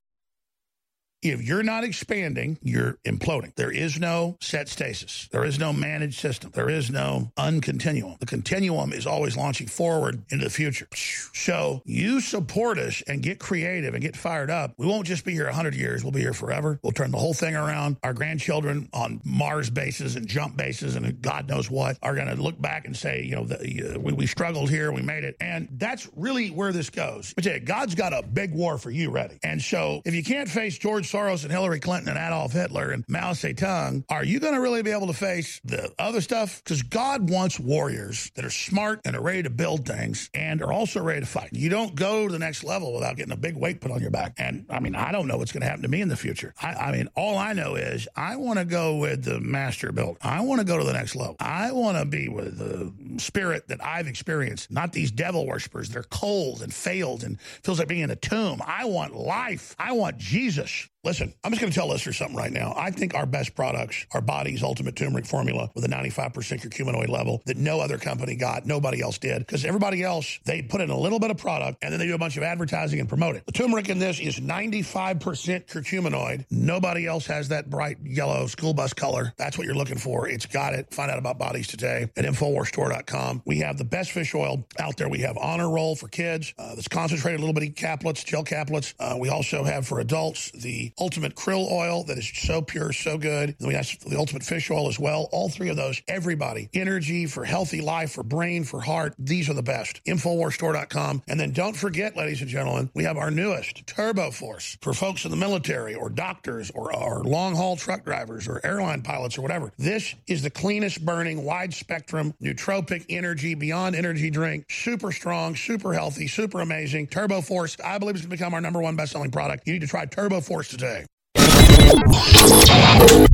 If you're not expanding, you're imploding. There is no set stasis. There is no managed system. There is no uncontinuum. The continuum is always launching forward into the future. So you support us and get creative and get fired up. We won't just be here 100 years. We'll be here forever. We'll turn the whole thing around. Our grandchildren on Mars bases and jump bases and God knows what are going to look back and say, you know, the, uh, we, we struggled here, we made it. And that's really where this goes. But God's got a big war for you ready. And so if you can't face George Soros and Hillary Clinton and Adolf Hitler and Mao Zedong, are you going to really be able to face the other stuff? Because God wants warriors that are smart and are ready to build things and are also ready to fight. You don't go to the next level without getting a big weight put on your back. And I mean, I don't know what's going to happen to me in the future. I, I mean, all I know is I want to go with the master build. I want to go to the next level. I want to be with the spirit that I've experienced, not these devil worshippers. They're cold and failed and feels like being in a tomb. I want life. I want Jesus. Listen, I'm just going to tell listeners something right now. I think our best products are Body's Ultimate Turmeric Formula with a 95% curcuminoid level that no other company got, nobody else did. Because everybody else, they put in a little bit of product and then they do a bunch of advertising and promote it. The turmeric in this is 95% curcuminoid. Nobody else has that bright yellow school bus color. That's what you're looking for. It's got it. Find out about Bodies today at InfoWarsStore.com. We have the best fish oil out there. We have Honor Roll for kids uh, that's concentrated little bitty caplets, gel caplets. Uh, we also have for adults the Ultimate Krill Oil that is so pure, so good. We have the Ultimate Fish Oil as well. All three of those, everybody. Energy for healthy life, for brain, for heart. These are the best. InfoWarsStore.com. And then don't forget, ladies and gentlemen, we have our newest Turbo Force for folks in the military or doctors or, or long haul truck drivers or airline pilots or whatever. This is the cleanest burning, wide spectrum, nootropic energy, beyond energy drink. Super strong, super healthy, super amazing. Turbo Force, I believe, is going to become our number one best selling product. You need to try Turbo Force today.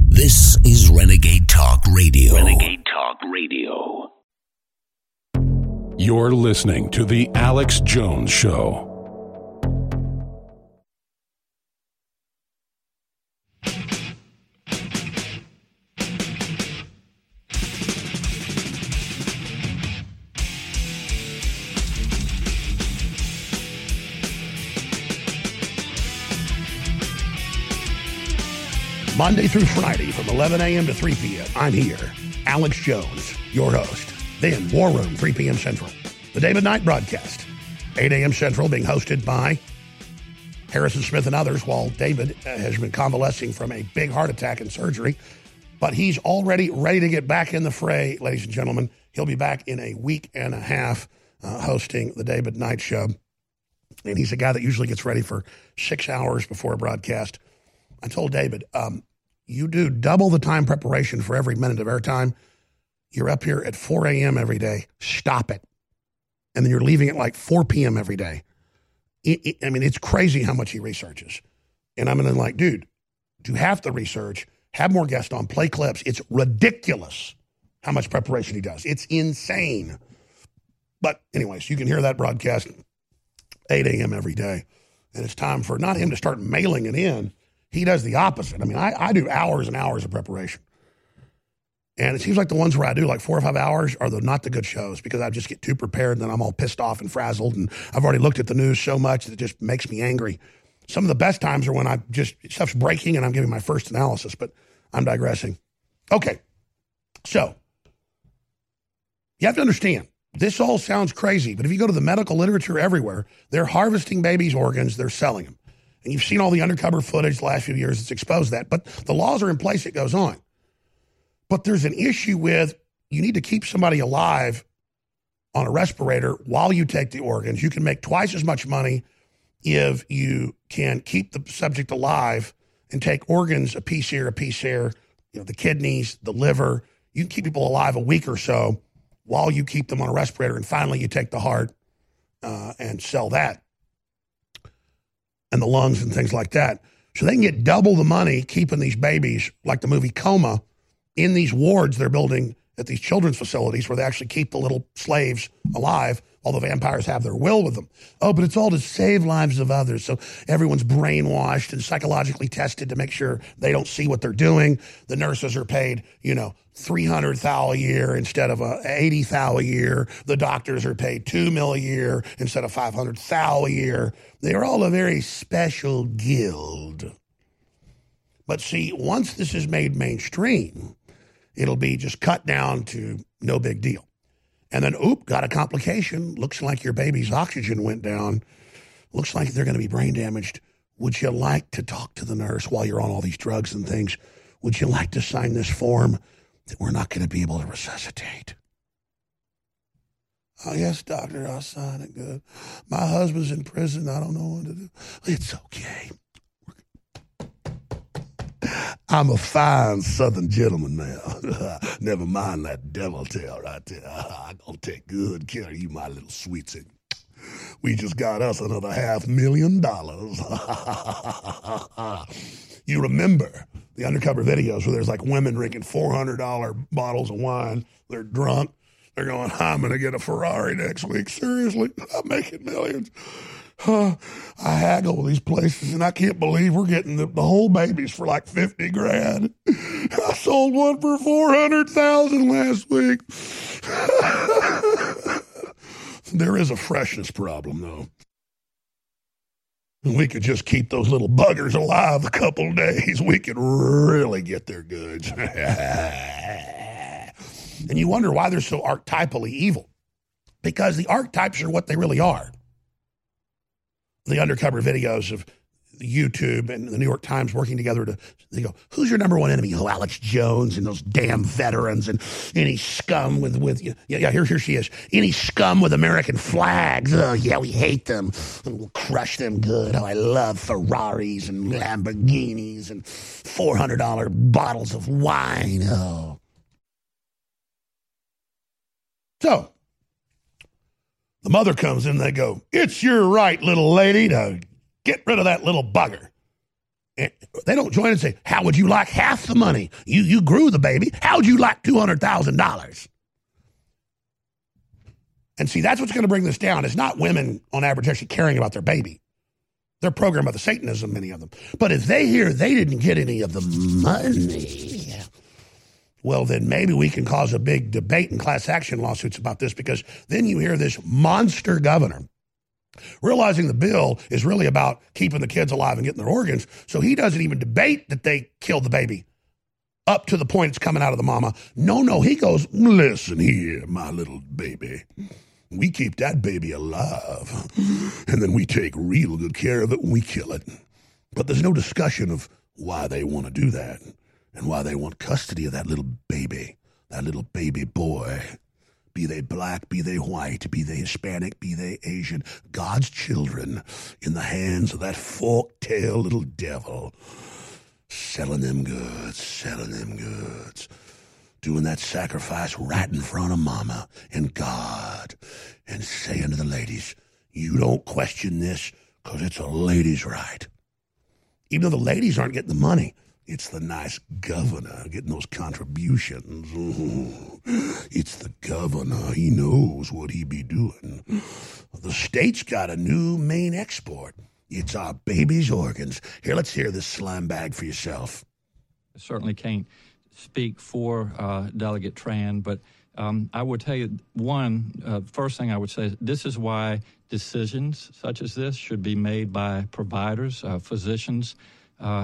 This is Renegade Talk Radio. Renegade Talk Radio. You're listening to The Alex Jones Show. Monday through Friday from 11 a.m. to 3 p.m. I'm here, Alex Jones, your host. Then War Room, 3 p.m. Central. The David Knight broadcast, 8 a.m. Central, being hosted by Harrison Smith and others, while David uh, has been convalescing from a big heart attack and surgery. But he's already ready to get back in the fray, ladies and gentlemen. He'll be back in a week and a half uh, hosting the David Knight Show. And he's a guy that usually gets ready for six hours before a broadcast. I told David, um, you do double the time preparation for every minute of airtime. You're up here at 4 a.m. every day. Stop it. And then you're leaving at like 4 p.m. every day. It, it, I mean, it's crazy how much he researches. And I'm to like, dude, do half the research, have more guests on, play clips. It's ridiculous how much preparation he does. It's insane. But, anyways, you can hear that broadcast 8 a.m. every day. And it's time for not him to start mailing it in he does the opposite. I mean, I, I do hours and hours of preparation. And it seems like the ones where I do like four or five hours are the not the good shows because I just get too prepared and then I'm all pissed off and frazzled. And I've already looked at the news so much that it just makes me angry. Some of the best times are when I just stuff's breaking and I'm giving my first analysis, but I'm digressing. Okay. So you have to understand this all sounds crazy, but if you go to the medical literature everywhere, they're harvesting babies' organs, they're selling them. And you've seen all the undercover footage the last few years that's exposed that. But the laws are in place, it goes on. But there's an issue with you need to keep somebody alive on a respirator while you take the organs. You can make twice as much money if you can keep the subject alive and take organs a piece here, a piece here, you know, the kidneys, the liver. You can keep people alive a week or so while you keep them on a respirator. And finally, you take the heart uh, and sell that and the lungs and things like that. So they can get double the money keeping these babies, like the movie Coma, in these wards they're building at these children's facilities where they actually keep the little slaves alive while the vampires have their will with them. Oh, but it's all to save lives of others. So everyone's brainwashed and psychologically tested to make sure they don't see what they're doing. The nurses are paid, you know, 300 thou a year instead of a 80 thou a year. The doctors are paid 2 mil a year instead of 500 thou a year. They're all a very special guild. But see, once this is made mainstream, it'll be just cut down to no big deal. And then, oop, got a complication. Looks like your baby's oxygen went down. Looks like they're going to be brain damaged. Would you like to talk to the nurse while you're on all these drugs and things? Would you like to sign this form that we're not going to be able to resuscitate? Oh, yes, doctor, I'll sign it. Good. My husband's in prison. I don't know what to do. It's okay. I'm a fine Southern gentleman now. <laughs> Never mind that devil tail right there. I'm going to take good care of you, my little sweetie. We just got us another half million dollars. <laughs> you remember the undercover videos where there's like women drinking $400 bottles of wine. They're drunk. They're going, I'm going to get a Ferrari next week. Seriously, I'm making millions. I haggle these places, and I can't believe we're getting the, the whole babies for like fifty grand. <laughs> I sold one for four hundred thousand last week. <laughs> there is a freshness problem, though. we could just keep those little buggers alive a couple days, we could really get their goods. <laughs> and you wonder why they're so archetypally evil. Because the archetypes are what they really are the undercover videos of YouTube and the New York Times working together to they go, who's your number one enemy? Oh, Alex Jones and those damn veterans and any scum with with yeah yeah here here she is any scum with American flags. Oh yeah, we hate them and we'll crush them good. Oh, I love Ferraris and Lamborghinis and four hundred dollar bottles of wine. Oh, so the mother comes in, they go, It's your right, little lady, to get rid of that little bugger. And they don't join and say, How would you like half the money? You, you grew the baby. How would you like $200,000? And see, that's what's going to bring this down. It's not women on average actually caring about their baby. They're programmed by the Satanism, many of them. But if they hear they didn't get any of the money, well, then maybe we can cause a big debate and class action lawsuits about this because then you hear this monster governor realizing the bill is really about keeping the kids alive and getting their organs. So he doesn't even debate that they killed the baby up to the point it's coming out of the mama. No, no, he goes, listen here, my little baby. We keep that baby alive, and then we take real good care of it when we kill it. But there's no discussion of why they want to do that and why they want custody of that little baby, that little baby boy. Be they black, be they white, be they Hispanic, be they Asian, God's children in the hands of that fork tailed little devil. Selling them goods, selling them goods. Doing that sacrifice right in front of Mama and God and saying to the ladies, You don't question this because it's a lady's right. Even though the ladies aren't getting the money, it's the nice governor getting those contributions. Ooh, it's the governor. He knows what he be doing. The state's got a new main export. It's our baby's organs. Here, let's hear this slime bag for yourself. I certainly can't speak for uh, Delegate Tran, but um, I would tell you one uh, first thing I would say is this is why decisions such as this should be made by providers, uh, physicians,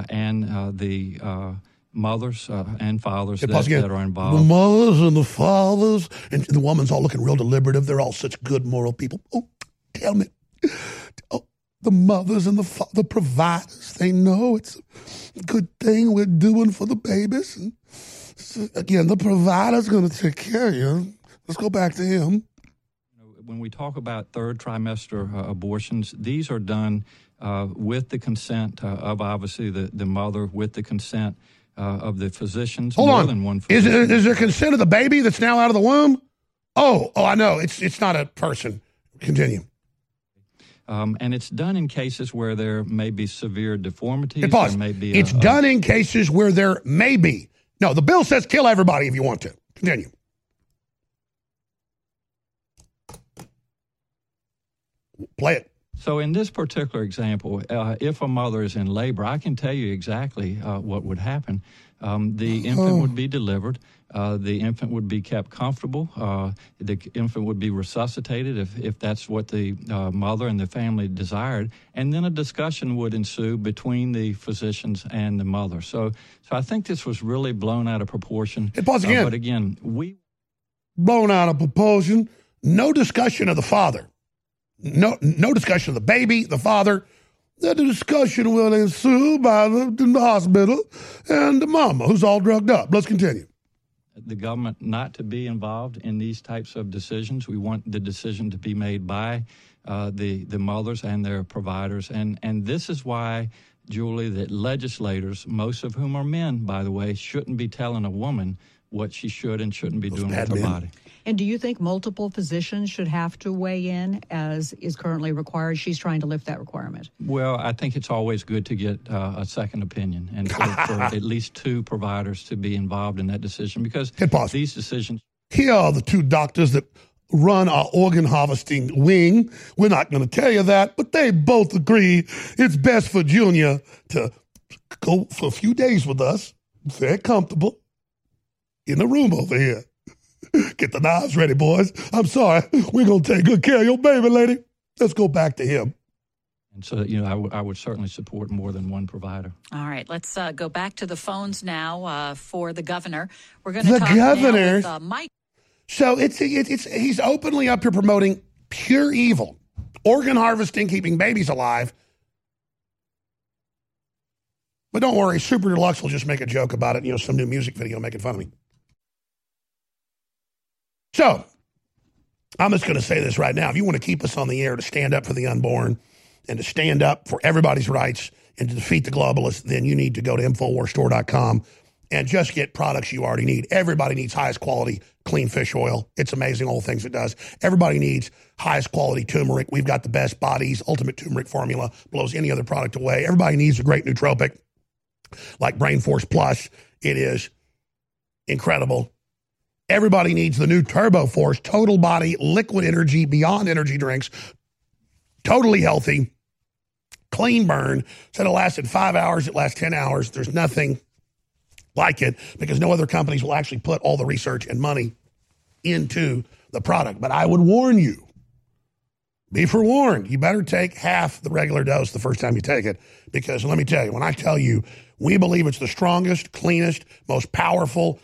and uh, the uh, mothers uh, and fathers that, that, are involved. The mothers and the fathers, and the woman's all looking real deliberative. They're all such good moral people. Oh, tell me. Oh, the mothers and the fa- the providers. They know it's a good thing we're doing for the babies. And so, again, the provider's going to take care of you. Let's go back to him. When we talk about third trimester uh, abortions, these are done uh, with the consent uh, of obviously the, the mother, with the consent uh, of the physicians. Hold more on. than one Is, physician. there consent of the baby that's now out of the womb? Oh, oh, I know. It's it's not a person. Continue. Um, and it's done in cases where there may be severe deformities. Pause. There may be It's a- a- done in cases where there may be. No, the bill says kill everybody if you want to. Continue. Play it. So, in this particular example, uh, if a mother is in labor, I can tell you exactly uh, what would happen. Um, the infant Oh. would be delivered. Uh, the infant would be kept comfortable. Uh, the infant would be resuscitated if, if that's what the uh, mother and the family desired. And then a discussion would ensue between the physicians and the mother. So, so I think this was really blown out of proportion. Hey, pause Uh, again. but again, we Blown out of proportion. No discussion of the father. No, no discussion of the baby, the father. The discussion will ensue by the, the hospital and the mama who's all drugged up. Let's continue. the government not to be involved in these types of decisions. We want the decision to be made by uh, the the mothers and their providers, and and this is why, Julie, that legislators, most of whom are men, by the way, shouldn't be telling a woman what she should and shouldn't be doing with her men. body. And do you think multiple physicians should have to weigh in as is currently required? She's trying to lift that requirement. Well, I think it's always good to get uh, a second opinion and for, <laughs> for at least two providers to be involved in that decision because these decisions. Here are the two doctors that run our organ harvesting wing. We're not going to tell you that, but they both agree it's best for Junior to go for a few days with us, very comfortable, in the room over here. Get the knives ready, boys. I'm sorry. We're going to take good care of your baby, lady. Let's go back to him. And so, you know, I, w- I would certainly support more than one provider. All right, let's uh, go back to the phones now uh, for the governor. We're going to The talk now governor? with uh, Mike. So it's, it's it's he's openly up here promoting pure evil, organ harvesting, keeping babies alive. But don't worry, Super Deluxe will just make a joke about it. You know, some new music video making fun of me. So I'm just going to say this right now: if you want to keep us on the air to stand up for the unborn and to stand up for everybody's rights and to defeat the globalists, then you need to go to InfoWarsStore.com and just get products you already need. Everybody needs highest quality clean fish oil. It's amazing all the things it does. Everybody needs highest quality turmeric. We've got the best bodies, ultimate turmeric formula, blows any other product away. Everybody needs a great nootropic like Brain Force Plus. It is incredible. Everybody needs the new Turbo Force Total Body Liquid Energy Beyond Energy drinks. Totally healthy, clean burn. Said it lasted five hours. It lasts 10 hours. There's nothing like it because no other companies will actually put all the research and money into the product. But I would warn you be forewarned. You better take half the regular dose the first time you take it because let me tell you, when I tell you we believe it's the strongest, cleanest, most powerful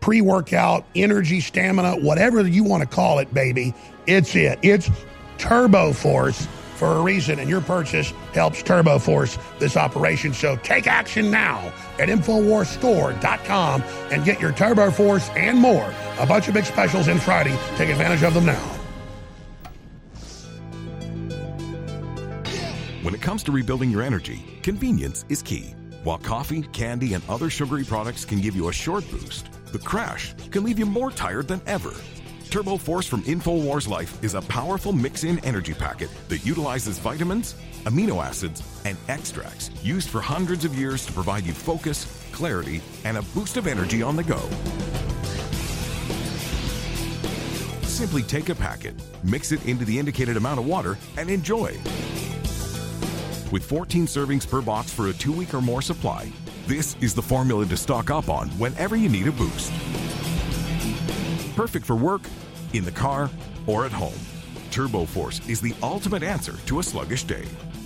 pre workout, energy, stamina, whatever you want to call it, baby, it's it. It's Turbo Force for a reason, and your purchase helps Turbo Force this operation. So take action now at InfoWarsStore.com and get your Turbo Force and more. A bunch of big specials in Friday. Take advantage of them now. When it comes to rebuilding your energy, convenience is key. While coffee, candy, and other sugary products can give you a short boost, the crash can leave you more tired than ever. Turbo Force from InfoWars Life is a powerful mix in energy packet that utilizes vitamins, amino acids, and extracts used for hundreds of years to provide you focus, clarity, and a boost of energy on the go. Simply take a packet, mix it into the indicated amount of water, and enjoy. With 14 servings per box for a two week or more supply, this is the formula to stock up on whenever you need a boost. Perfect for work, in the car, or at home. Turbo Force is the ultimate answer to a sluggish day.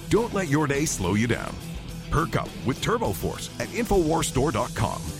Don't let your day slow you down. Perk up with Turbo Force at InfoWarsStore.com.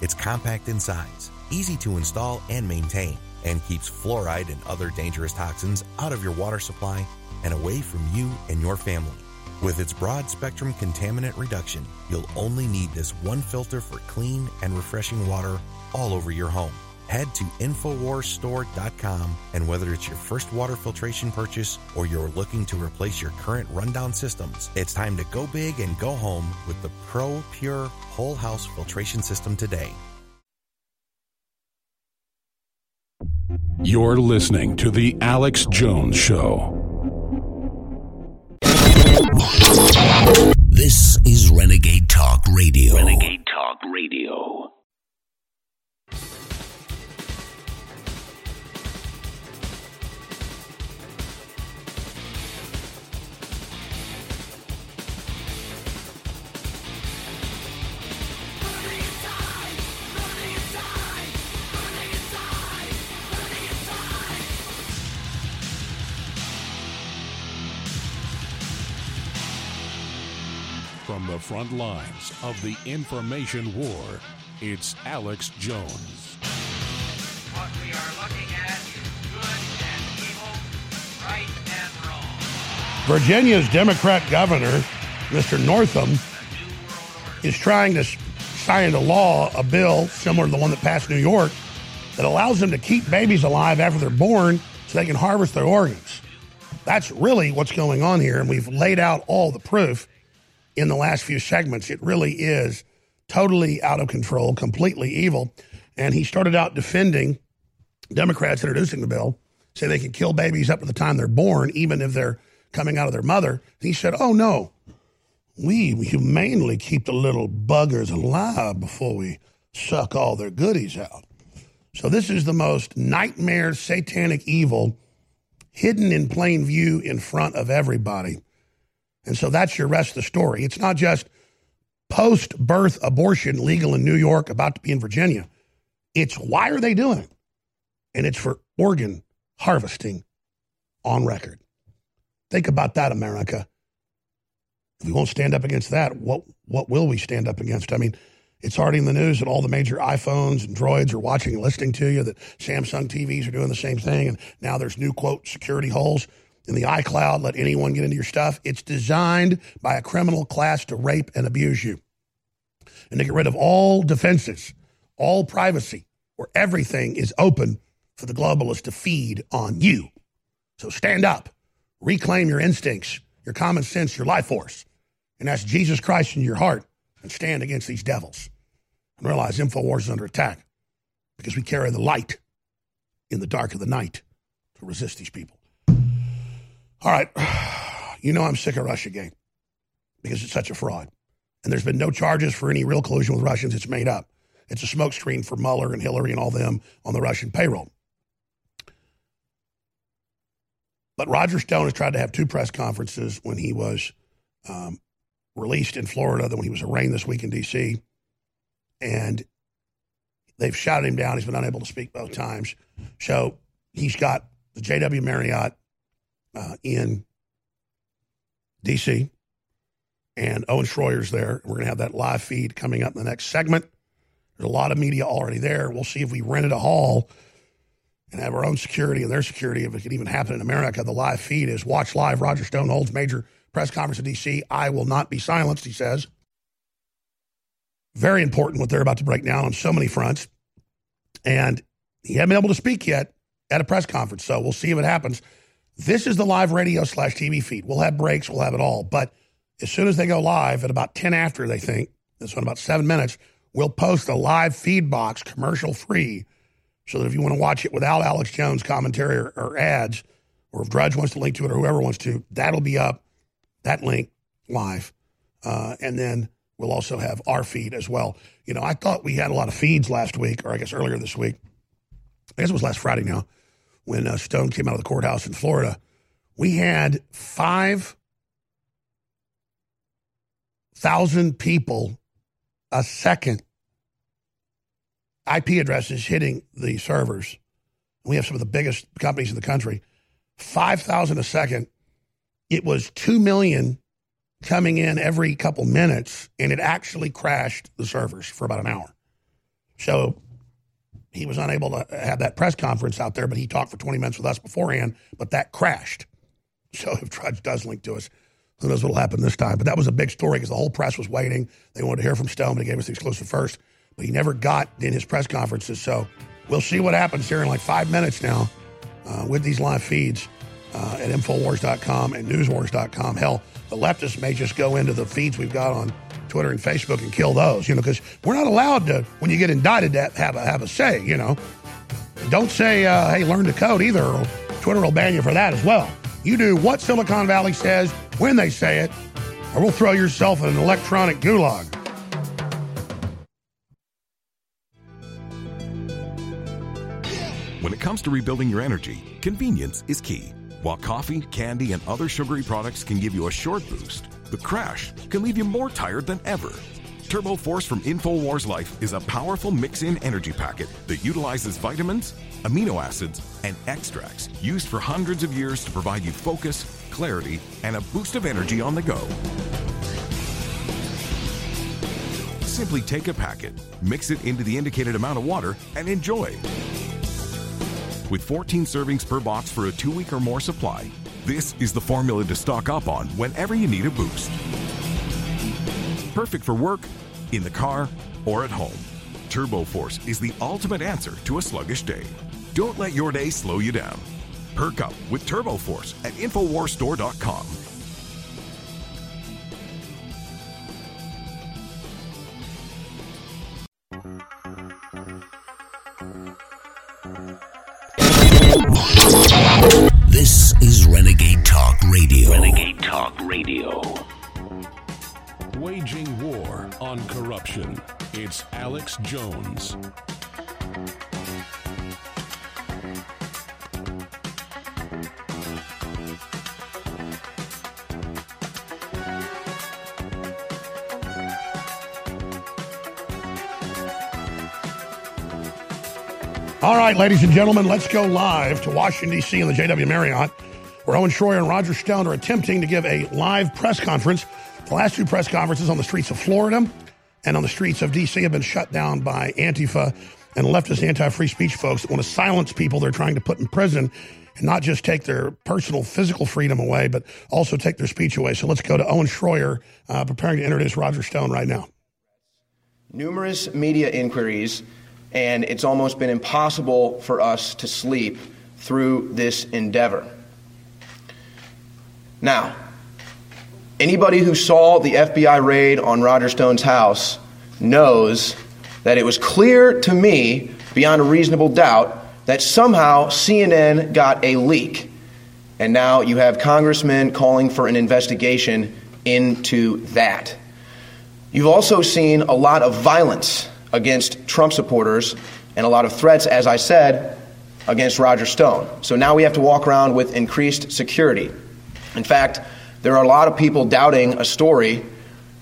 It's compact in size, easy to install and maintain, and keeps fluoride and other dangerous toxins out of your water supply and away from you and your family. With its broad spectrum contaminant reduction, you'll only need this one filter for clean and refreshing water all over your home. Head to InfoWarsStore.com and whether it's your first water filtration purchase or you're looking to replace your current rundown systems, it's time to go big and go home with the Pro Pure Whole House Filtration System today. You're listening to The Alex Jones Show. This is Renegade Talk Radio. Renegade Talk Radio. The front lines of the information war, it's Alex Jones. What we are looking at is good and evil, right and wrong. Virginia's Democrat governor, Mr. Northam, is trying to sign into law a bill similar to the one that passed New York that allows them to keep babies alive after they're born so they can harvest their organs. That's really what's going on here, and we've laid out all the proof in the last few segments. It really is totally out of control, completely evil. And he started out defending Democrats introducing the bill, say they can kill babies up to the time they're born, even if they're coming out of their mother. He said, Oh, no, we humanely keep the little buggers alive before we suck all their goodies out. So, this is the most nightmare, satanic evil hidden in plain view in front of everybody. And so that's your rest of the story. It's not just post birth abortion legal in New York, about to be in Virginia. It's why are they doing it? And it's for organ harvesting on record. Think about that, America. If we won't stand up against that, what, what will we stand up against? I mean, it's already in the news that all the major iPhones and droids are watching and listening to you, that Samsung TVs are doing the same thing. And now there's new, quote, security holes in the iCloud, let anyone get into your stuff. It's designed by a criminal class to rape and abuse you and to get rid of all defenses, all privacy, where everything is open for the globalists to feed on you. So stand up, reclaim your instincts, your common sense, your life force, and ask Jesus Christ in your heart and stand against these devils. And realize InfoWars is under attack because we carry the light in the dark of the night to resist these people. All right. <sighs> You know I'm sick of Russiagate because it's such a fraud. And there's been no charges for any real collusion with Russians. It's made up. It's a smokescreen for Mueller and Hillary and all them on the Russian payroll. But Roger Stone has tried to have two press conferences when he was um, released in Florida, then when he was arraigned this week in D.C. And they've shot him down. He's been unable to speak both times. So he's got the J.W. Marriott uh, in D.C. and Owen Schroyer's there. We're going to have that live feed coming up in the next segment. There's a lot of media already there. We'll see if we rented a hall and have our own security and their security, if it could even happen in America. The live feed is Watch Live. Roger Stone holds major press conference in D.C. I will not be silenced, he says. Very important what they're about to break down on so many fronts. And he hasn't been able to speak yet at a press conference, so we'll see if it happens. This is the live radio slash TV feed. We'll have breaks, we'll have it all. But as soon as they go live at about 10 after, they think, this one about seven minutes, we'll post a live feed box commercial free so that if you want to watch it without Alex Jones commentary or, or ads, or if Drudge wants to link to it or whoever wants to, that'll be up, that link live. Uh, and then we'll also have our feed as well. You know, I thought we had a lot of feeds last week, or I guess earlier this week. I guess it was last Friday now, when uh, Stone came out of the courthouse in Florida. We had five thousand people a second IP addresses hitting the servers. We have some of the biggest companies in the country. 5,000 a second. It was 2 million coming in every couple minutes, and it actually crashed the servers for about an hour. So he was unable to have that press conference out there, but he talked for 20 minutes with us beforehand, but that crashed. So if Drudge does link to us, who knows what will happen this time. But that was a big story because the whole press was waiting. They wanted to hear from Stone, but he gave us the exclusive first. But he never got in his press conferences. So we'll see what happens here in like five minutes now uh, with these live feeds uh, at Infowars.com and NewsWars.com. Hell, the leftists may just go into the feeds we've got on Twitter and Facebook and kill those, you know, because we're not allowed to, when you get indicted, to have a, have a say, you know. Don't say, uh, hey, learn to code either, or Twitter will ban you for that as well. You do what Silicon Valley says when they say it, or we'll throw yourself in an electronic gulag. When it comes to rebuilding your energy, convenience is key. While coffee, candy, and other sugary products can give you a short boost, the crash can leave you more tired than ever. Turbo Force from InfoWars Life is a powerful mix in energy packet that utilizes vitamins, amino acids, and extracts used for hundreds of years to provide you focus, clarity, and a boost of energy on the go. Simply take a packet, mix it into the indicated amount of water, and enjoy. With 14 servings per box for a two week or more supply, this is the formula to stock up on whenever you need a boost. Perfect for work, in the car, or at home. Turbo Force is the ultimate answer to a sluggish day. Don't let your day slow you down. Perk up with Turbo Force at InfoWarsStore.com. This is Renegade Talk Radio. Renegade Talk Radio. Waging war on corruption. It's Alex Jones. All right, ladies and gentlemen, let's go live to Washington, D.C. in the JW Marriott, where Owen Schroyer and Roger Stone are attempting to give a live press conference. The last two press conferences on the streets of Florida and on the streets of D.C. have been shut down by Antifa and leftist anti free speech folks that want to silence people they're trying to put in prison and not just take their personal physical freedom away, but also take their speech away. So let's go to Owen Schroyer, uh, preparing to introduce Roger Stone right now. numerous media inquiries, and it's almost been impossible for us to sleep through this endeavor. Now, anybody who saw the FBI raid on Roger Stone's house knows that it was clear to me, beyond a reasonable doubt, that somehow CNN got a leak. And now you have congressmen calling for an investigation into that. You've also seen a lot of violence against Trump supporters and a lot of threats, as I said, against Roger Stone. So now we have to walk around with increased security. In fact, there are a lot of people doubting a story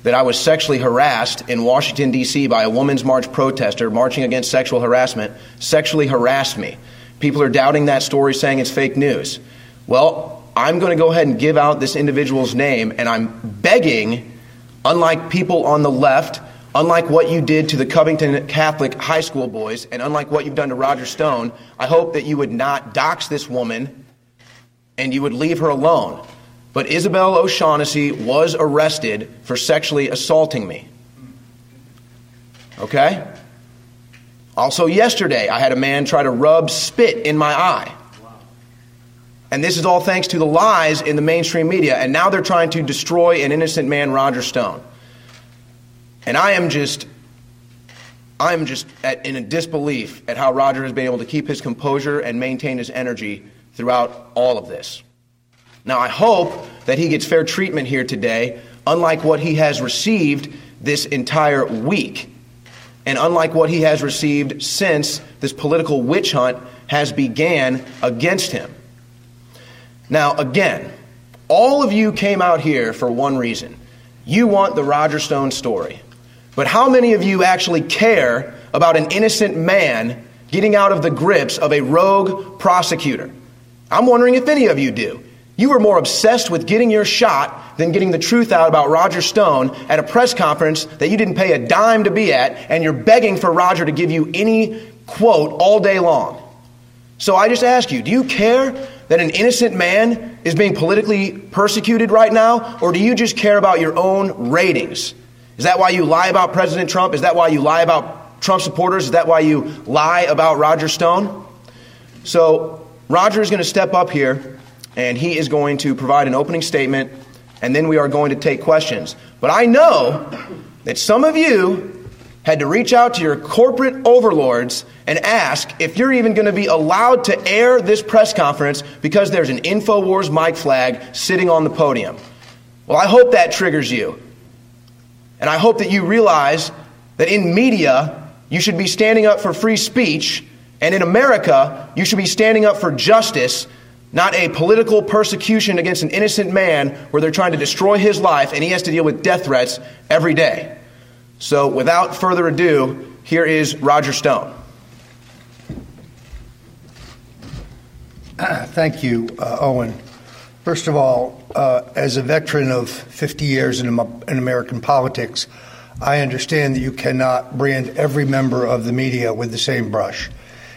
that I was sexually harassed in Washington, D.C. by a Women's March protester marching against sexual harassment, sexually harassed me. People are doubting that story, saying it's fake news. Well, I'm going to go ahead and give out this individual's name, and I'm begging, unlike people on the left, unlike what you did to the Covington Catholic high school boys, and unlike what you've done to Roger Stone, I hope that you would not dox this woman and you would leave her alone. But Isabel O'Shaughnessy was arrested for sexually assaulting me. Okay? Also, yesterday, I had a man try to rub spit in my eye. And this is all thanks to the lies in the mainstream media. And now they're trying to destroy an innocent man, Roger Stone. And I am just, I'm just at, in a disbelief at how Roger has been able to keep his composure and maintain his energy throughout all of this. Now, I hope that he gets fair treatment here today, unlike what he has received this entire week, and unlike what he has received since this political witch hunt has began against him. Now, again, all of you came out here for one reason. You want the Roger Stone story. But how many of you actually care about an innocent man getting out of the grips of a rogue prosecutor? I'm wondering if any of you do. You were more obsessed with getting your shot than getting the truth out about Roger Stone at a press conference that you didn't pay a dime to be at, and you're begging for Roger to give you any quote all day long. So I just ask you do you care that an innocent man is being politically persecuted right now, or do you just care about your own ratings? Is that why you lie about President Trump? Is that why you lie about Trump supporters? Is that why you lie about Roger Stone? So Roger is going to step up here and he is going to provide an opening statement, and then we are going to take questions. But I know that some of you had to reach out to your corporate overlords and ask if you're even going to be allowed to air this press conference because there's an InfoWars mic flag sitting on the podium. Well, I hope that triggers you. And I hope that you realize that in media, you should be standing up for free speech, and in America, you should be standing up for justice not a political persecution against an innocent man where they're trying to destroy his life and he has to deal with death threats every day. So, without further ado, here is Roger Stone. <clears throat> Thank you, uh, Owen. First of all, uh, as a veteran of 50 years in, in American politics, I understand that you cannot brand every member of the media with the same brush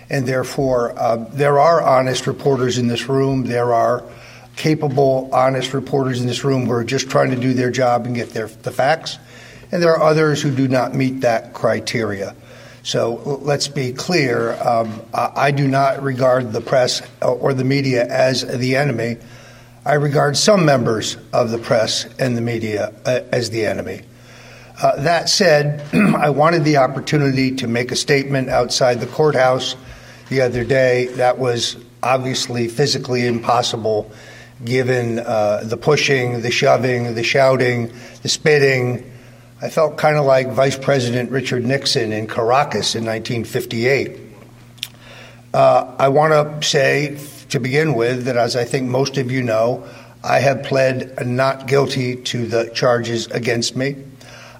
and therefore uh, there are honest reporters in this room. There are capable, honest reporters in this room who are just trying to do their job and get their, the facts, and there are others who do not meet that criteria. So let's be clear. Um, I do not regard the press or the media as the enemy. I regard some members of the press and the media uh, as the enemy. Uh, that said, <clears throat> I wanted the opportunity to make a statement outside the courthouse the other day. That was obviously physically impossible given uh, the pushing, the shoving, the shouting, the spitting. I felt kind of like Vice President Richard Nixon in Caracas in 1958. Uh, I want to say, to begin with, that as I think most of you know, I have pled not guilty to the charges against me.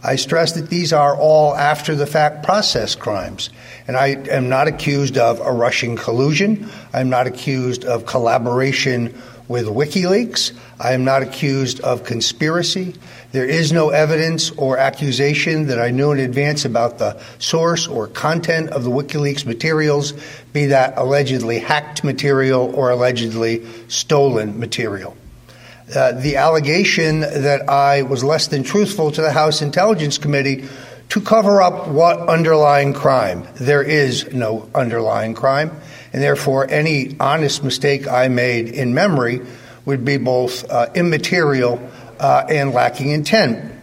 I stress that these are all after the fact process crimes. And I am not accused of a Russian collusion. I'm not accused of collaboration with WikiLeaks. I am not accused of conspiracy. There is no evidence or accusation that I knew in advance about the source or content of the WikiLeaks materials, be that allegedly hacked material or allegedly stolen material. Uh, the allegation that I was less than truthful to the House Intelligence Committee to cover up what underlying crime. There is no underlying crime, and therefore any honest mistake I made in memory would be both uh, immaterial uh, and lacking intent.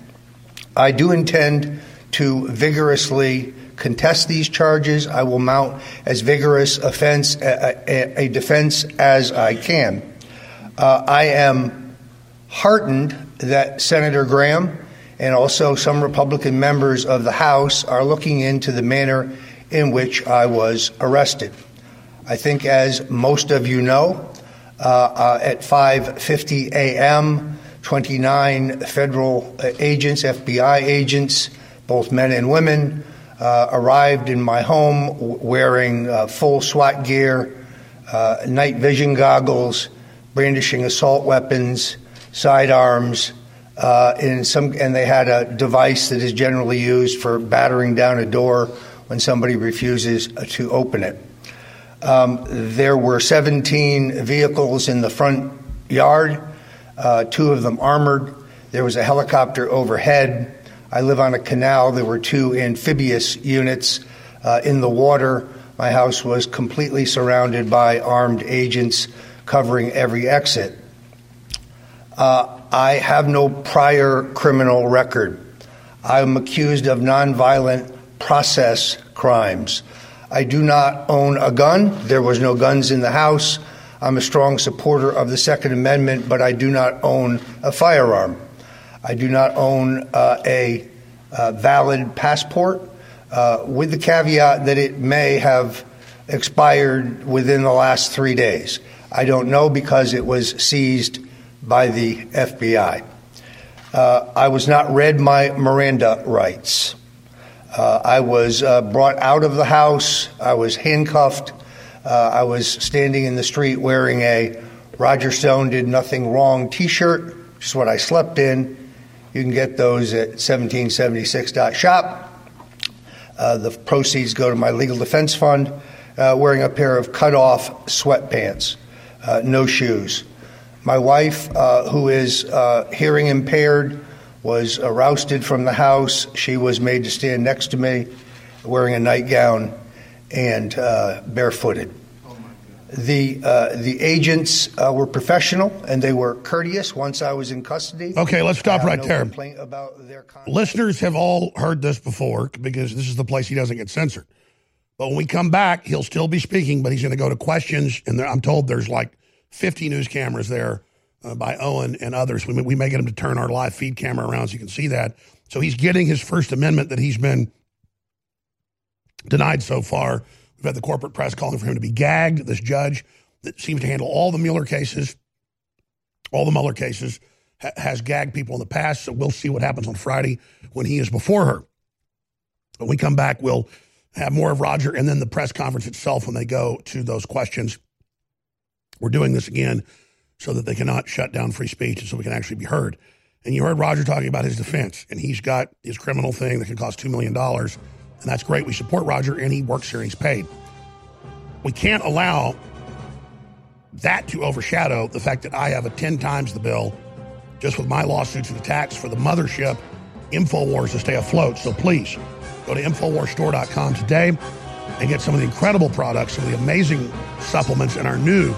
I do intend to vigorously contest these charges. I will mount as vigorous offense, a, a, defense as I can. Uh, I am heartened that Senator Graham and also some Republican members of the House are looking into the manner in which I was arrested. I think, as most of you know, uh, uh, at 5:50 a.m., 29 federal agents, FBI agents, both men and women, uh, arrived in my home wearing uh, full SWAT gear, uh, night vision goggles, brandishing assault weapons, sidearms, uh, and some, and they had a device that is generally used for battering down a door when somebody refuses to open it. Um, there were 17 vehicles in the front yard, uh, two of them armored. There was a helicopter overhead. I live on a canal. There were two amphibious units uh, in the water. My house was completely surrounded by armed agents covering every exit. Uh, I have no prior criminal record. I'm accused of nonviolent process crimes. I do not own a gun. There was no guns in the house. I'm a strong supporter of the Second Amendment, but I do not own a firearm. I do not own uh, a, uh, valid passport, uh, with the caveat that it may have expired within the last three days. I don't know because it was seized by the FBI. Uh, I was not read my Miranda rights. Uh, I was uh, brought out of the house. I was handcuffed. Uh, I was standing in the street wearing a Roger Stone did nothing wrong T-shirt, which is what I slept in. You can get those at 1776.shop. Uh, the proceeds go to my legal defense fund. Uh, wearing a pair of cut-off sweatpants, uh, no shoes. My wife, uh, who is uh, hearing impaired, was rousted from the house. She was made to stand next to me, wearing a nightgown and uh, barefooted. The uh, the agents uh, were professional and they were courteous. Once I was in custody. Okay, let's stop right no there. Listeners have all heard this before because this is the place he doesn't get censored. But when we come back, he'll still be speaking, but he's going to go to questions. And there, I'm told there's like 50 news cameras there uh, by Owen and others. We may, we may get him to turn our live feed camera around so you can see that. So he's getting his First Amendment that he's been denied so far. We've had the corporate press calling for him to be gagged. This judge that seems to handle all the Mueller cases, all the Mueller cases, ha- has gagged people in the past. So we'll see what happens on Friday when he is before her. When we come back, we'll have more of Roger and then the press conference itself when they go to those questions. We're doing this again so that they cannot shut down free speech and so we can actually be heard. And you heard Roger talking about his defense, and he's got his criminal thing that can cost $2 million. And that's great. We support Roger, and he works here and he's paid. We can't allow that to overshadow the fact that I have a 10 times the bill just with my lawsuits and attacks for the mothership, InfoWars, to stay afloat. So please go to InfoWarsStore.com today and get some of the incredible products, some of the amazing supplements, and our new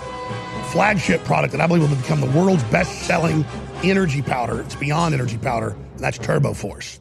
flagship product that I believe will become the world's best selling energy powder. It's beyond energy powder, and that's Turbo Force.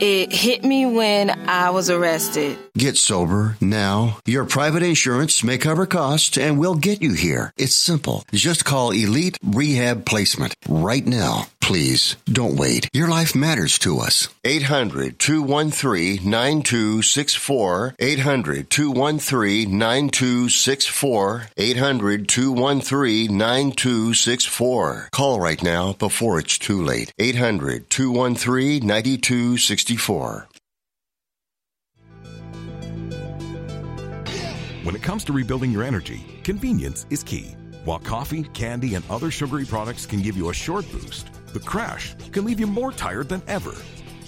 It hit me when I was arrested. Get sober now. Your private insurance may cover costs and we'll get you here. It's simple. Just call Elite Rehab Placement right now. Please don't wait. Your life matters to us. 800 213 9264. 800 213 9264. 800 213 9264. Call right now before it's too late. 800 213 9264. When it comes to rebuilding your energy, convenience is key. While coffee, candy, and other sugary products can give you a short boost, the crash can leave you more tired than ever.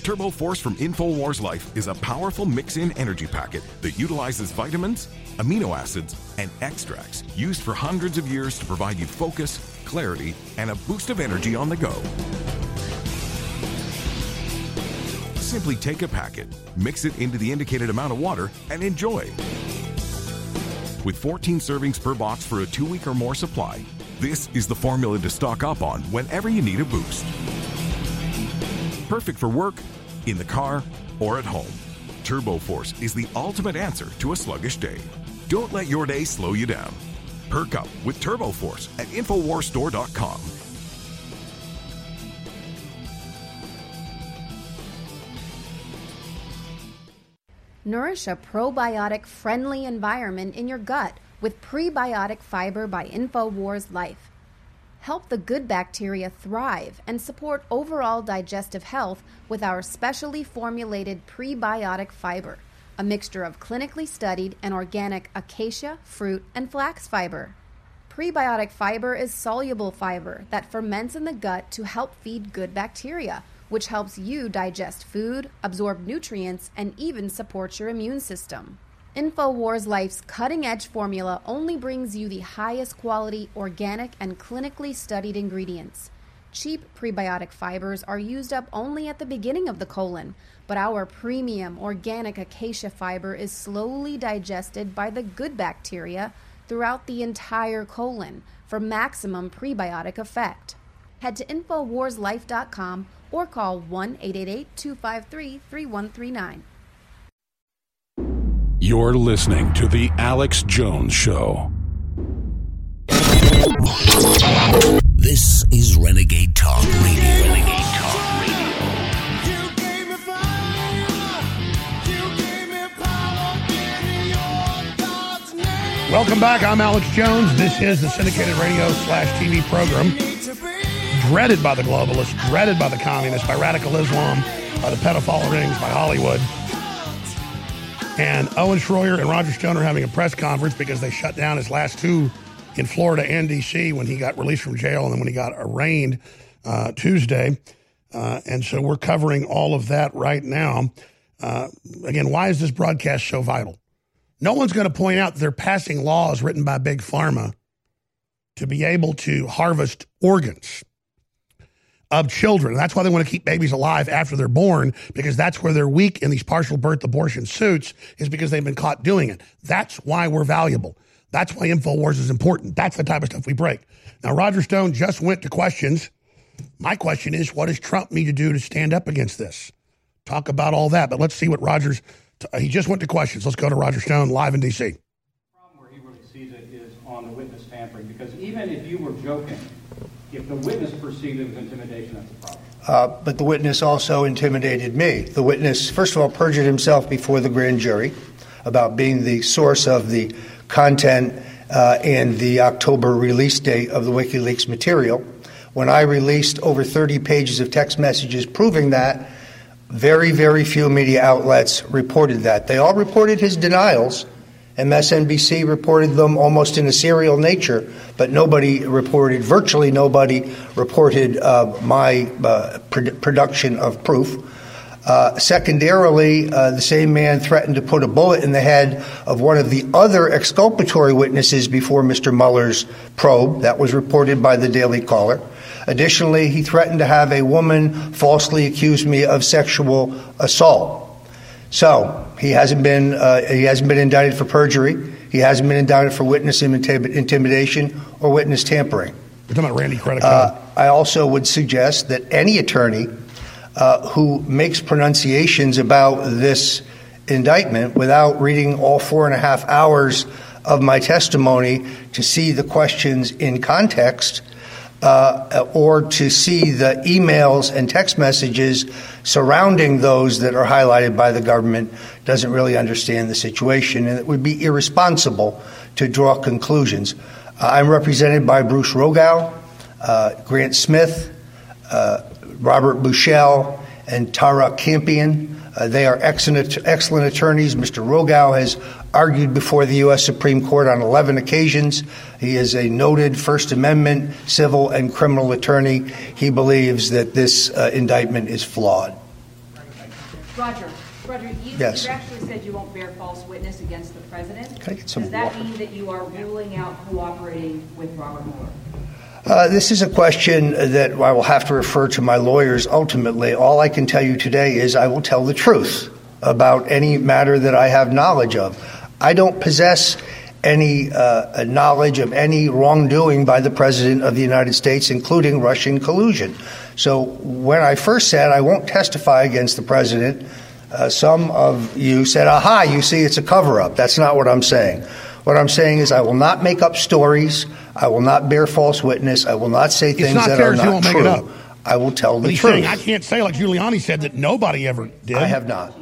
Turbo Force from InfoWars Life is a powerful mix in energy packet that utilizes vitamins, amino acids, and extracts used for hundreds of years to provide you focus, clarity, and a boost of energy on the go. Simply take a packet, mix it into the indicated amount of water, and enjoy. With 14 servings per box for a two week or more supply, this is the formula to stock up on whenever you need a boost. Perfect for work, in the car, or at home. TurboForce is the ultimate answer to a sluggish day. Don't let your day slow you down. Perk up with TurboForce at InfoWarsStore.com. Nourish a probiotic friendly environment in your gut with prebiotic fiber by InfoWars Life. Help the good bacteria thrive and support overall digestive health with our specially formulated prebiotic fiber, a mixture of clinically studied and organic acacia, fruit, and flax fiber. Prebiotic fiber is soluble fiber that ferments in the gut to help feed good bacteria, which helps you digest food, absorb nutrients, and even support your immune system. InfoWars Life's cutting edge formula only brings you the highest quality, organic, and clinically studied ingredients. Cheap prebiotic fibers are used up only at the beginning of the colon, but our premium organic acacia fiber is slowly digested by the good bacteria throughout the entire colon for maximum prebiotic effect. Head to InfoWarsLife.com or call 1 888 253 3139. You're listening to The Alex Jones Show. This is Renegade Talk Radio. Renegade Talk Radio. Welcome back. I'm Alex Jones. This is the syndicated radio slash TV program dreaded by the globalists, dreaded by the communists, by radical Islam, by the pedophile rings, by Hollywood. And Owen Schroyer and Roger Stone are having a press conference because they shut down his last two in Florida and D.C. when he got released from jail and then when he got arraigned uh, Tuesday. Uh, and so we're covering all of that right now. Uh, again, why is this broadcast so vital? No one's going to point out they're passing laws written by Big Pharma to be able to harvest organs of children. That's why they want to keep babies alive after they're born, because that's where they're weak in these partial birth abortion suits, is because they've been caught doing it. That's why we're valuable. That's why InfoWars is important. That's the type of stuff we break. Now, Roger Stone just went to questions. My question is, what does Trump need to do to stand up against this? Talk about all that, but let's see what Roger's. T- he just went to questions. Let's go to Roger Stone live in D.C. The problem where he really sees it is on the witness tampering, because even if you were joking, if the witness perceived it was intimidation, that's a problem. Uh, but the witness also intimidated me. The witness, first of all, perjured himself before the grand jury about being the source of the content uh, and the October release date of the WikiLeaks material. When I released over 30 pages of text messages proving that, very, very few media outlets reported that. They all reported his denials. MSNBC reported them almost in a serial nature, but nobody reported, virtually nobody reported uh, my uh, pr- production of proof. Uh, secondarily, uh, the same man threatened to put a bullet in the head of one of the other exculpatory witnesses before Mr. Mueller's probe. That was reported by the Daily Caller. Additionally, he threatened to have a woman falsely accuse me of sexual assault. So he hasn't been uh, he hasn't been indicted for perjury. He hasn't been indicted for witness intim- intimidation or witness tampering. We're talking about Randy Credico Uh, I also would suggest that any attorney uh, who makes pronunciations about this indictment without reading all four and a half hours of my testimony to see the questions in context uh, or to see the emails and text messages surrounding those that are highlighted by the government doesn't really understand the situation, and it would be irresponsible to draw conclusions. Uh, I'm represented by Bruce Rogow, uh, Grant Smith, uh, Robert Buschel, and Tara Campion. Uh, they are excellent, excellent attorneys. Mr. Rogow has argued before the U.S. Supreme Court on 11 occasions. He is a noted First Amendment civil and criminal attorney. He believes that this uh, indictment is flawed. Roger, Roger, you, Yes. you actually said you won't bear false witness against the president. Can I get some Does that water? mean that you are ruling out cooperating with Robert Mueller? Uh, this is a question that I will have to refer to my lawyers ultimately. All I can tell you today is I will tell the truth about any matter that I have knowledge of. I don't possess any uh, knowledge of any wrongdoing by the President of the United States, including Russian collusion. So when I first said I won't testify against the president, uh, some of you said, aha, you see, it's a cover up. That's not what I'm saying. What I'm saying is, I will not make up stories. I will not bear false witness. I will not say things not that are not won't make true. it up. I will tell But the truth. saying I can't say like Giuliani said that nobody ever did. I have not.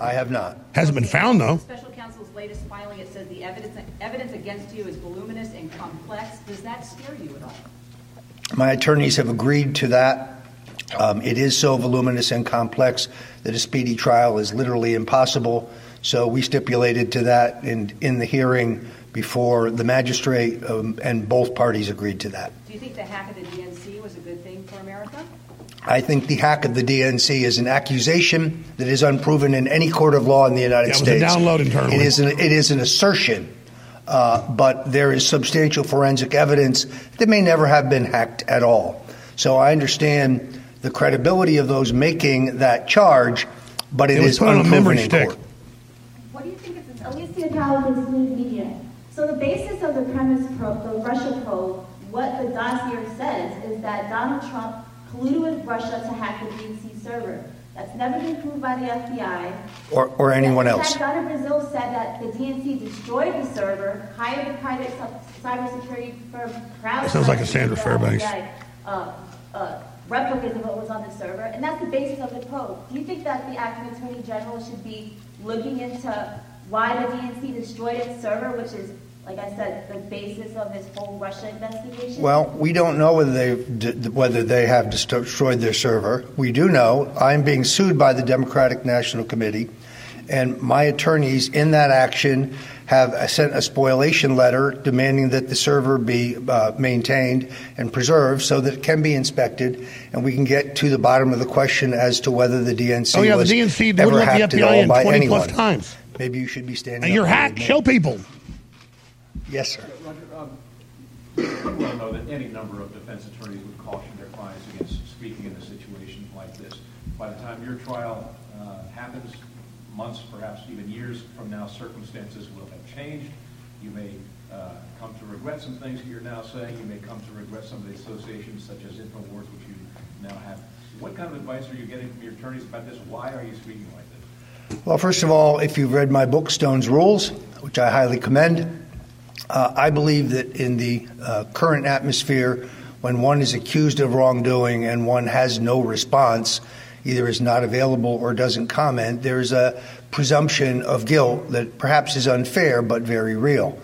I have not. Hasn't been found though. Special counsel's latest filing, it says the evidence, evidence against you is voluminous and complex. Does that scare you at all? My attorneys have agreed to that. Um, it is so voluminous and complex that a speedy trial is literally impossible. So we stipulated to that in, in the hearing before the magistrate, um, and both parties agreed to that. Do you think the hack of the DNC was a good thing for America? I think the hack of the DNC is an accusation that is unproven in any court of law in the United That was a States. download internally. It is an, it is an assertion, uh, but there is substantial forensic evidence that may never have been hacked at all. So I understand the credibility of those making that charge, but it It was is put on a unproven memory in stick. court. What do you think this? Alicia Cowley's media. So the basis of the premise probe, the Russia probe, what the dossier says is that Donald Trump colluded with Russia to hack the DNC server. That's never been proved by the FBI. Or, or anyone In else. fact, Donna Brazile said that the DNC destroyed the server, hired a private cy- cybersecurity firm, That sounds like a Sandra Fairbanks. Uh, uh, replicas of what was on the server, and that's the basis of the probe. Do you think that the acting attorney general should be looking into why the DNC destroyed its server, which is, like I said, the basis of this whole Russia investigation? Well, we don't know whether they whether they have destroyed their server. We do know I'm being sued by the Democratic National Committee, and my attorneys in that action have sent a spoliation letter demanding that the server be uh, maintained and preserved so that it can be inspected, and we can get to the bottom of the question as to whether the DNC Oh yeah, the was DNC ever wouldn't let hacked the at all FBI in by 20 plus anyone. times. Maybe you should be standing. And up you're and hacked. Show people. Yes, sir. Roger, um, you well know that any number of defense attorneys would caution their clients against speaking in a situation like this. By the time your trial uh, happens, months, perhaps even years from now, circumstances will have changed. You may uh, come to regret some things that you're now saying. You may come to regret some of the associations such as InfoWars, which you now have. What kind of advice are you getting from your attorneys about this? Why are you speaking like this? Well, first of all, if you've read my book, Stone's Rules, which I highly commend, uh, I believe that in the uh, current atmosphere, when one is accused of wrongdoing and one has no response, either is not available or doesn't comment, there is a presumption of guilt that perhaps is unfair but very real.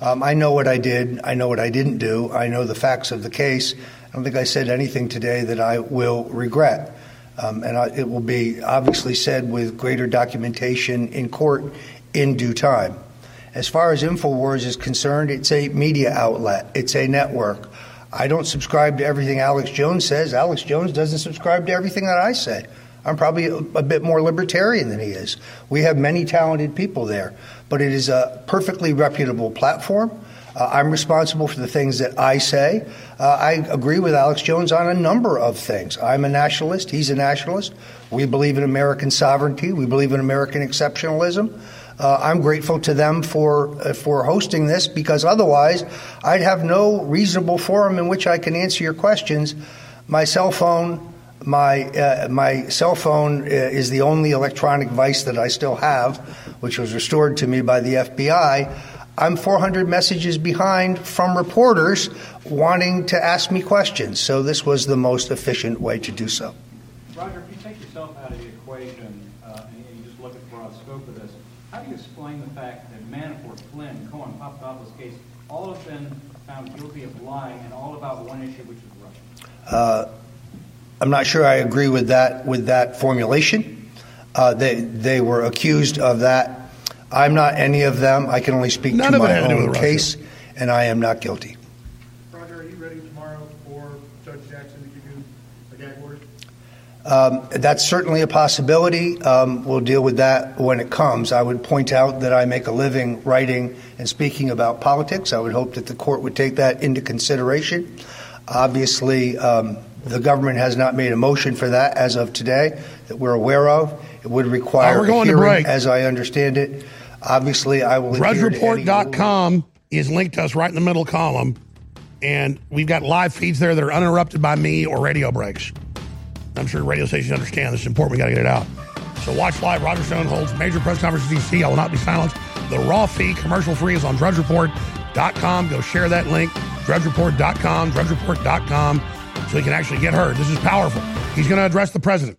Um, I know what I did. I know what I didn't do. I know the facts of the case. I don't think I said anything today that I will regret. Um, and I, it will be obviously said with greater documentation in court in due time. As far as InfoWars is concerned, it's a media outlet, it's a network. I don't subscribe to everything Alex Jones says. Alex Jones doesn't subscribe to everything that I say. I'm probably a, a bit more libertarian than he is. We have many talented people there, but it is a perfectly reputable platform. Uh, I'm responsible for the things that I say. Uh, I agree with Alex Jones on a number of things. I'm a nationalist. He's a nationalist. We believe in American sovereignty. We believe in American exceptionalism. Uh, I'm grateful to them for uh, for hosting this because otherwise I'd have no reasonable forum in which I can answer your questions. My cell phone, my uh, my cell phone uh, is the only electronic device that I still have, which was restored to me by the FBI. I'm 400 messages behind from reporters wanting to ask me questions. So this was the most efficient way to do so. Roger, if you take yourself out of the equation uh, and you just look at the broad scope of this, how do you explain the fact that Manafort, Flynn, Cohen, Papadopoulos case, all have been found guilty of lying and all about one issue, which is Russia? Uh, I'm not sure I agree with that with that formulation. Uh, they they were accused of that. I'm not any of them. I can only speak None to of my had to do own case, and I am not guilty. Roger, are you ready tomorrow for Judge Jackson to give you a gag order? Um, that's certainly a possibility. Um, we'll deal with that when it comes. I would point out that I make a living writing and speaking about politics. I would hope that the court would take that into consideration. Obviously, um, the government has not made a motion for that as of today that we're aware of. It would require Uh, we're going a to hearing, break. as I understand it. Obviously, I will. DrudgeReport.com is linked to us right in the middle column. And we've got live feeds there that are uninterrupted by me or radio breaks. I'm sure radio stations understand this is important. We got to get it out. So watch live. Roger Stone holds major press conferences in DC. I will not be silenced. The raw feed, commercial free, is on drudgereport.com. Go share that link. Drudgereport.com, drudgereport.com, so he can actually get heard. This is powerful. He's going to address the president.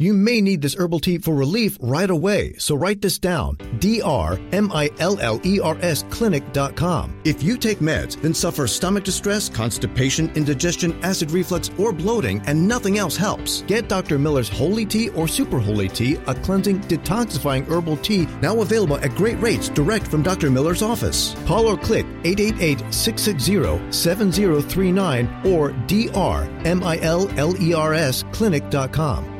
You may need this herbal tea for relief right away, so write this down. D-R-M-I-L-L-E-R-S clinic.com. If you take meds, then suffer stomach distress, constipation, indigestion, acid reflux, or bloating, and nothing else helps. Get Dr. Miller's Holy Tea or Super Holy Tea, a cleansing, detoxifying herbal tea now available at great rates direct from Dr. Miller's office. Call or click 888-660-7039 or D-R-M-I-L-L-E-R-S clinic.com.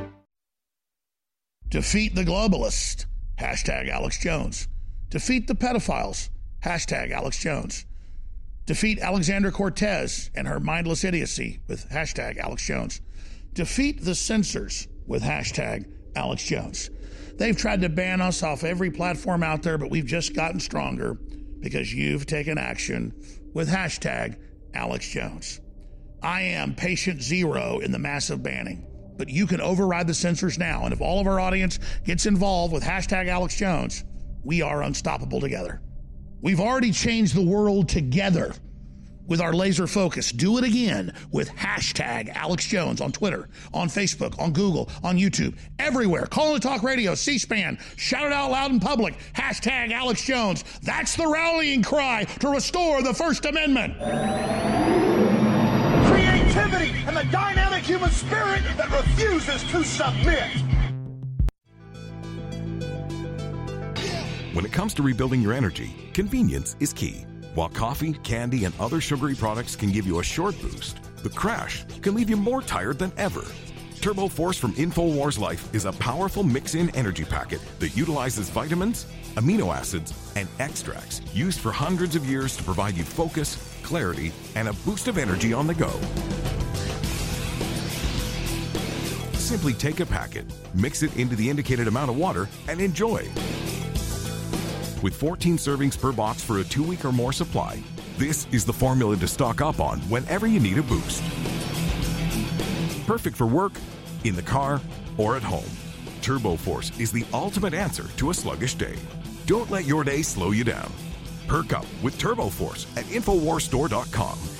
Defeat the globalists. Hashtag Alex Jones. Defeat the pedophiles. Hashtag Alex Jones. Defeat Alexander Cortez and her mindless idiocy with hashtag Alex Jones. Defeat the censors with hashtag Alex Jones. They've tried to ban us off every platform out there, but we've just gotten stronger because you've taken action with hashtag Alex Jones. I am patient zero in the massive banning but you can override the censors now. And if all of our audience gets involved with hashtag Alex Jones, we are unstoppable together. We've already changed the world together with our laser focus. Do it again with hashtag Alex Jones on Twitter, on Facebook, on Google, on YouTube, everywhere. Call and Talk Radio, C SPAN, shout it out loud in public. Hashtag Alex Jones. That's the rallying cry to restore the First Amendment. Creativity and the dynamic human spirit that refuses to submit. When it comes to rebuilding your energy, convenience is key. While coffee, candy, and other sugary products can give you a short boost, the crash can leave you more tired than ever. Turbo Force from InfoWars Life is a powerful mix in energy packet that utilizes vitamins, amino acids, and extracts used for hundreds of years to provide you focus, clarity, and a boost of energy on the go. Simply take a packet, mix it into the indicated amount of water, and enjoy. With 14 servings per box for a two week or more supply, this is the formula to stock up on whenever you need a boost. Perfect for work, in the car, or at home. Turbo Force is the ultimate answer to a sluggish day. Don't let your day slow you down. Perk up with Turbo Force at InfoWarsStore.com.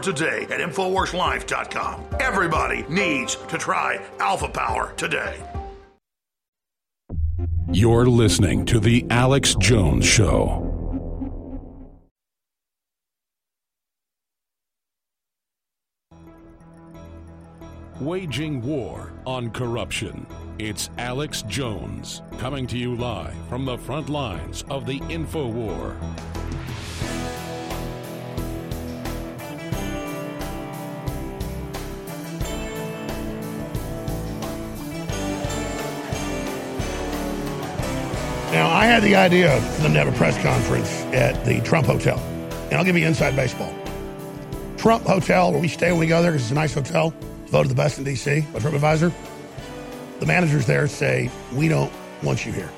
today at InfoWarsLife.com. Everybody needs to try Alpha Power today. You're listening to The Alex Jones Show. Waging war on corruption. It's Alex Jones coming to you live from the front lines of the info Now, I had the idea for them to have a press conference at the Trump Hotel. And I'll give you inside baseball. Trump Hotel, where we stay when we go there because it's a nice hotel, voted the best in D.C. by TripAdvisor. The managers there say, we don't want you here.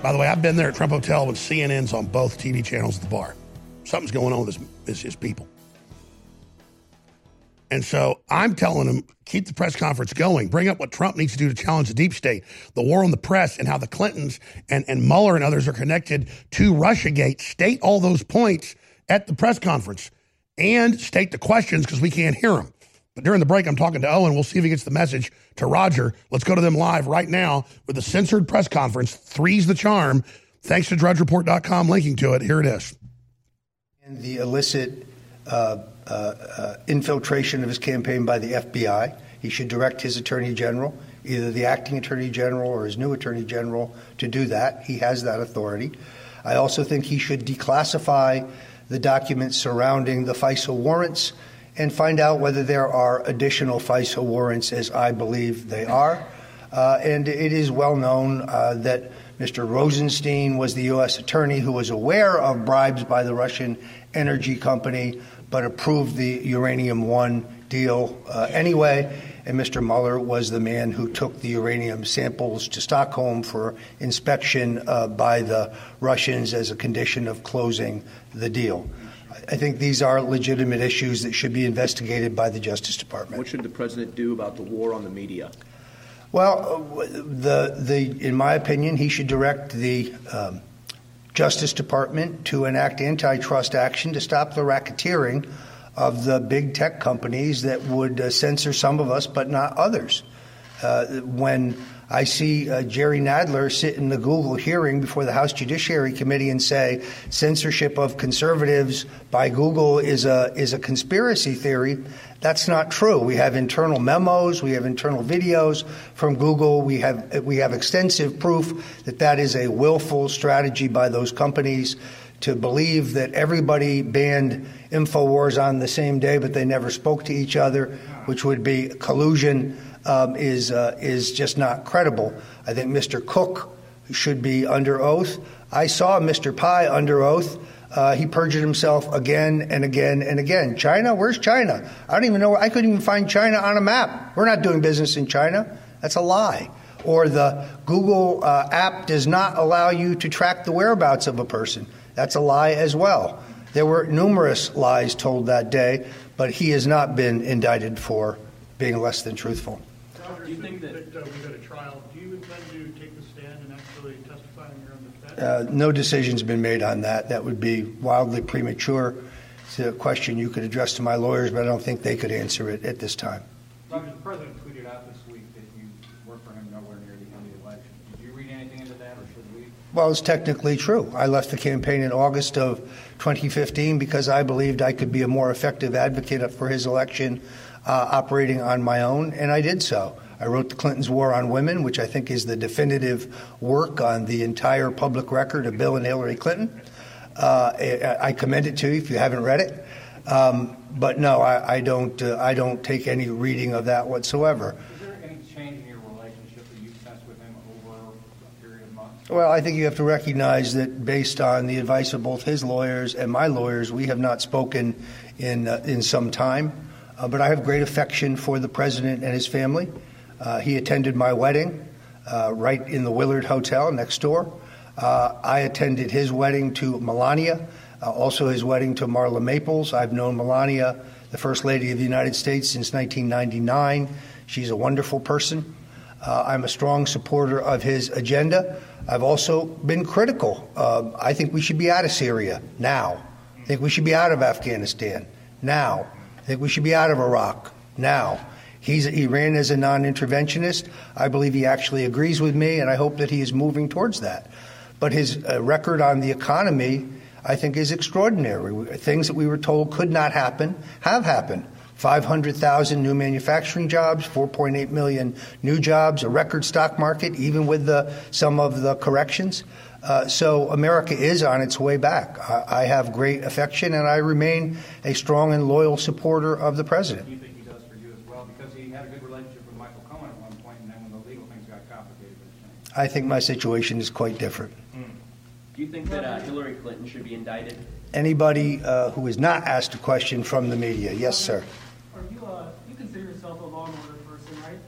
By the way, I've been there at Trump Hotel when CNN's on both TV channels at the bar. Something's going on with his, his, his people. And so I'm telling them, keep the press conference going. Bring up what Trump needs to do to challenge the deep state, the war on the press, and how the Clintons and, and Mueller and others are connected to Russiagate. State all those points at the press conference and state the questions because we can't hear them. But during the break, I'm talking to Owen. We'll see if he gets the message to Roger. Let's go to them live right now with the censored press conference. Three's the charm. Thanks to drudgereport.com linking to it. Here it is. And the illicit uh, infiltration of his campaign by the FBI. He should direct his attorney general, either the acting attorney general or his new attorney general, to do that. He has that authority. I also think he should declassify the documents surrounding the FISA warrants and find out whether there are additional FISA warrants, as I believe they are. Uh, and it is well known uh, that Mr. Rosenstein was the U.S. attorney who was aware of bribes by the Russian energy company, but approved the Uranium One deal uh, anyway. And Mr. Mueller was the man who took the uranium samples to Stockholm for inspection uh, by the Russians as a condition of closing the deal. I think these are legitimate issues that should be investigated by the Justice Department. What should the president do about the war on the media? Well, uh, the the in my opinion, he should direct the um, Justice Department to enact antitrust action to stop the racketeering of the big tech companies that would uh, censor some of us but not others. Uh, when I see uh, Jerry Nadler sit in the Google hearing before the House Judiciary Committee and say censorship of conservatives by Google is a is a conspiracy theory. That's not true. We have internal memos, we have internal videos from Google. We have we have extensive proof that that is a willful strategy by those companies to believe that everybody banned Infowars on the same day, but they never spoke to each other, which would be collusion um, is uh, is just not credible. I think Mr. Cook should be under oath. I saw Mr. Pichai under oath. Uh, he perjured himself again and again and again. China, where's China? I don't even know. I couldn't even find China on a map. We're not doing business in China. That's a lie. Or the Google uh, app does not allow you to track the whereabouts of a person. That's a lie as well. There were numerous lies told that day, but he has not been indicted for being less than truthful. Do you think that, uh, we go to trial? Do you intend to take the stand and actually testify in your own defense? Uh, no decision's been made on that. That would be wildly premature. It's a question you could address to my lawyers, but I don't think they could answer it at this time. Roger, the president tweeted out this week that you work for him nowhere near the end of the election. Did you read anything into that, or should we? Well, it's technically true. I left the campaign in August of 2015 because I believed I could be a more effective advocate for his election uh, operating on my own, and I did so. I wrote The Clintons' War on Women, which I think is the definitive work on the entire public record of Bill and Hillary Clinton. Uh, I commend it to you if you haven't read it. Um, but no, I, I don't. Uh, I don't take any reading of that whatsoever. Is there any change in your relationship that you've sensed with him over a period of months? Well, I think you have to recognize that based on the advice of both his lawyers and my lawyers, we have not spoken in uh, in some time. Uh, but I have great affection for the president and his family. Uh, he attended my wedding uh, right in the Willard Hotel next door. Uh, I attended his wedding to Melania, also his wedding to Marla Maples. I've known Melania, the First Lady of the United States, since 1999. She's a wonderful person. Uh, I'm a strong supporter of his agenda. I've also been critical. Uh, I think we should be out of Syria now. I think we should be out of Afghanistan now. I think we should be out of Iraq now. He's, he ran as a non interventionist. I believe he actually agrees with me, and I hope that he is moving towards that. But his uh, record on the economy, I think, is extraordinary. Things that we were told could not happen have happened. 500,000 new manufacturing jobs, 4.8 million new jobs, a record stock market, even with the, some of the corrections. Uh, so America is on its way back. I, I, have great affection, and I remain a strong and loyal supporter of the president. I think my situation is quite different. Mm. Do you think that uh, Hillary Clinton should be indicted? Anybody uh, who is not asked a question from the media? Yes, sir. Are you, uh, you consider yourself a law and order person, right?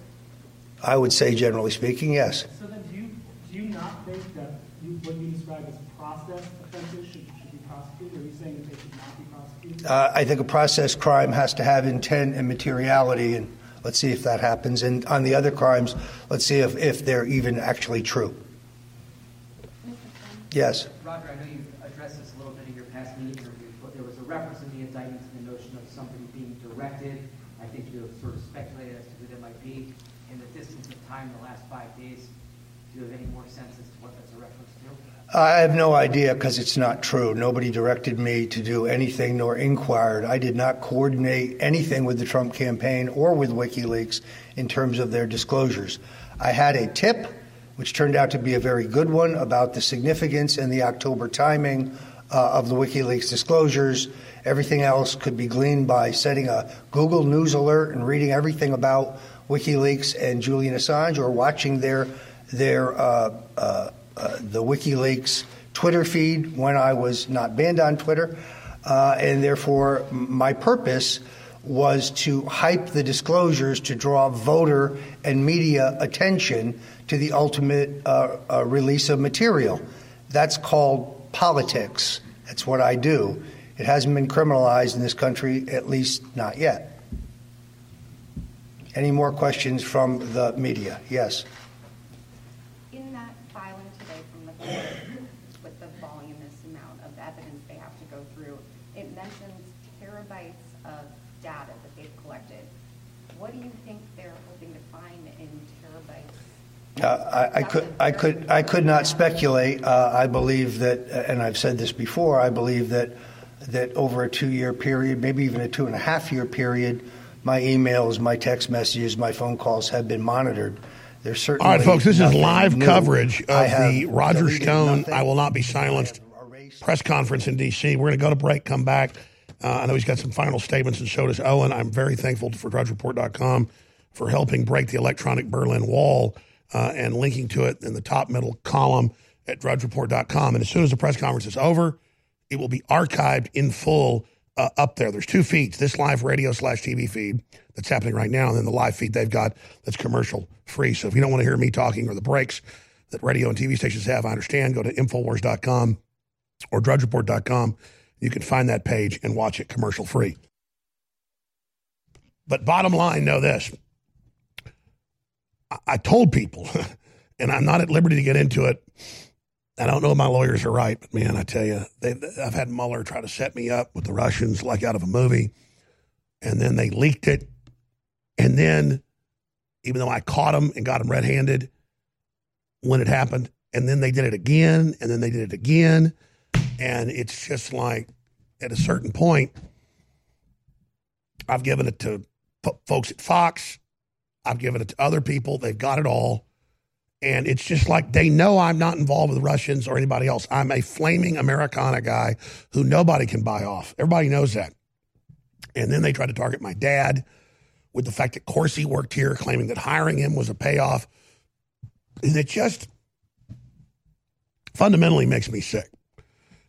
I would say, generally speaking, yes. So then, do you do you not think that you, what you describe as process offenses should, should be prosecuted? Are you saying that they should not be prosecuted? Uh, I think a process crime has to have intent and materiality, and let's see if that happens. And on the other crimes, let's see if, if they're even actually true. Yes. Roger, I know you addressed this a little bit in your past media interview, but there was a reference in the indictment to the notion of somebody being directed. I think you have sort of speculated as to who that might be. In the distance of time, the last five days, do you have any more sense as to what that's a reference to? I have no idea because it's not true. Nobody directed me to do anything nor inquired. I did not coordinate anything with the Trump campaign or with WikiLeaks in terms of their disclosures. I had a tip, which turned out to be a very good one, about the significance and the October timing uh, of the WikiLeaks disclosures. Everything else could be gleaned by setting a Google News alert and reading everything about WikiLeaks and Julian Assange or watching their their uh, uh, uh, the WikiLeaks Twitter feed when I was not banned on Twitter, uh, and therefore my purpose was to hype the disclosures to draw voter and media attention to the ultimate uh, uh, release of material. That's called politics. That's what I do. It hasn't been criminalized in this country, at least not yet. Any more questions from the media? Yes. In that filing today from the court with the voluminous amount of evidence they have to go through, it mentions terabytes of data that they've collected. What do you think they're hoping to find in terabytes? Uh, I, I could, I could, I could not speculate. Uh, I believe that, and I've said this before. I believe that that over a two-year period, maybe even a two and a half year period, my emails, my text messages, my phone calls have been monitored. There's certainly All right, folks, this is live new. coverage of the Roger Stone nothing. I Will Not Be Silenced press conference in D.C. We're going to go to break, come back. Uh, I know he's got some final statements, and so does Owen. I'm very thankful for DrudgeReport.com for helping break the electronic Berlin Wall uh, and linking to it in the top middle column at DrudgeReport.com. And as soon as the press conference is over, it will be archived in full uh, up there. There's two feeds this live radio slash TV feed that's happening right now, and then the live feed they've got that's commercial free. So if you don't want to hear me talking or the breaks that radio and TV stations have, I understand. Go to Infowars.com or DrudgeReport.com. You can find that page and watch it commercial free. But bottom line, know this. I, I told people, <laughs> and I'm not at liberty to get into it. I don't know if my lawyers are right, but man, I tell you, they, I've had Mueller try to set me up with the Russians like out of a movie, and then they leaked it, and then even though I caught them and got them red-handed when it happened, and then they did it again, and then they did it again, and it's just like at a certain point, I've given it to fo- folks at Fox, I've given it to other people, they've got it all. And it's just like they know I'm not involved with Russians or anybody else. I'm a flaming Americana guy who nobody can buy off. Everybody knows that. And then they try to target my dad with the fact that Corsi worked here, claiming that hiring him was a payoff. And it just fundamentally makes me sick.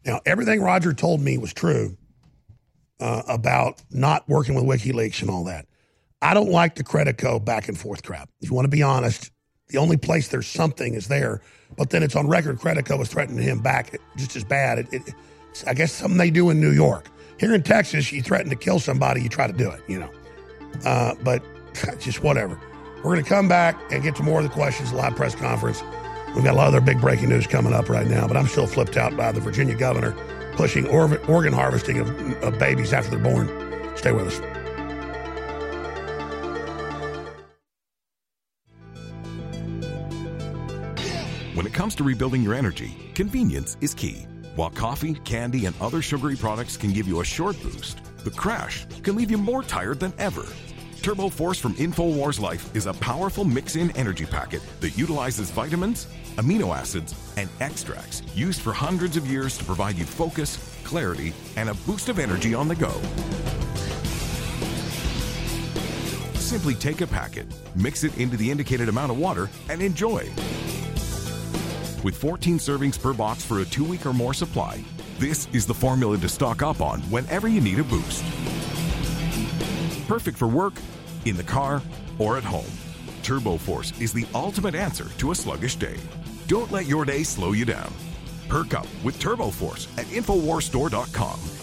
Now, everything Roger told me was true uh, about not working with WikiLeaks and all that. I don't like the Credico back and forth crap. If you want to be honest, the only place there's something is there, but then it's on record. Credico was threatening him back just as bad. It, it, I guess something they do in New York. Here in Texas, you threaten to kill somebody, you try to do it, you know. Uh, but <laughs> just whatever. We're going to come back and get to more of the questions, live press conference. We've got a lot of other big breaking news coming up right now, but I'm still flipped out by the Virginia governor pushing organ harvesting of, of babies after they're born. Stay with us. When it comes to rebuilding your energy, convenience is key. While coffee, candy, and other sugary products can give you a short boost, the crash can leave you more tired than ever. Turbo Force from InfoWars Life is a powerful mix in energy packet that utilizes vitamins, amino acids, and extracts used for hundreds of years to provide you focus, clarity, and a boost of energy on the go. Simply take a packet, mix it into the indicated amount of water, and enjoy. With 14 servings per box for a two week or more supply. This is the formula to stock up on whenever you need a boost. Perfect for work, in the car, or at home. Turbo Force is the ultimate answer to a sluggish day. Don't let your day slow you down. Perk up with Turbo Force at InfoWarsStore.com.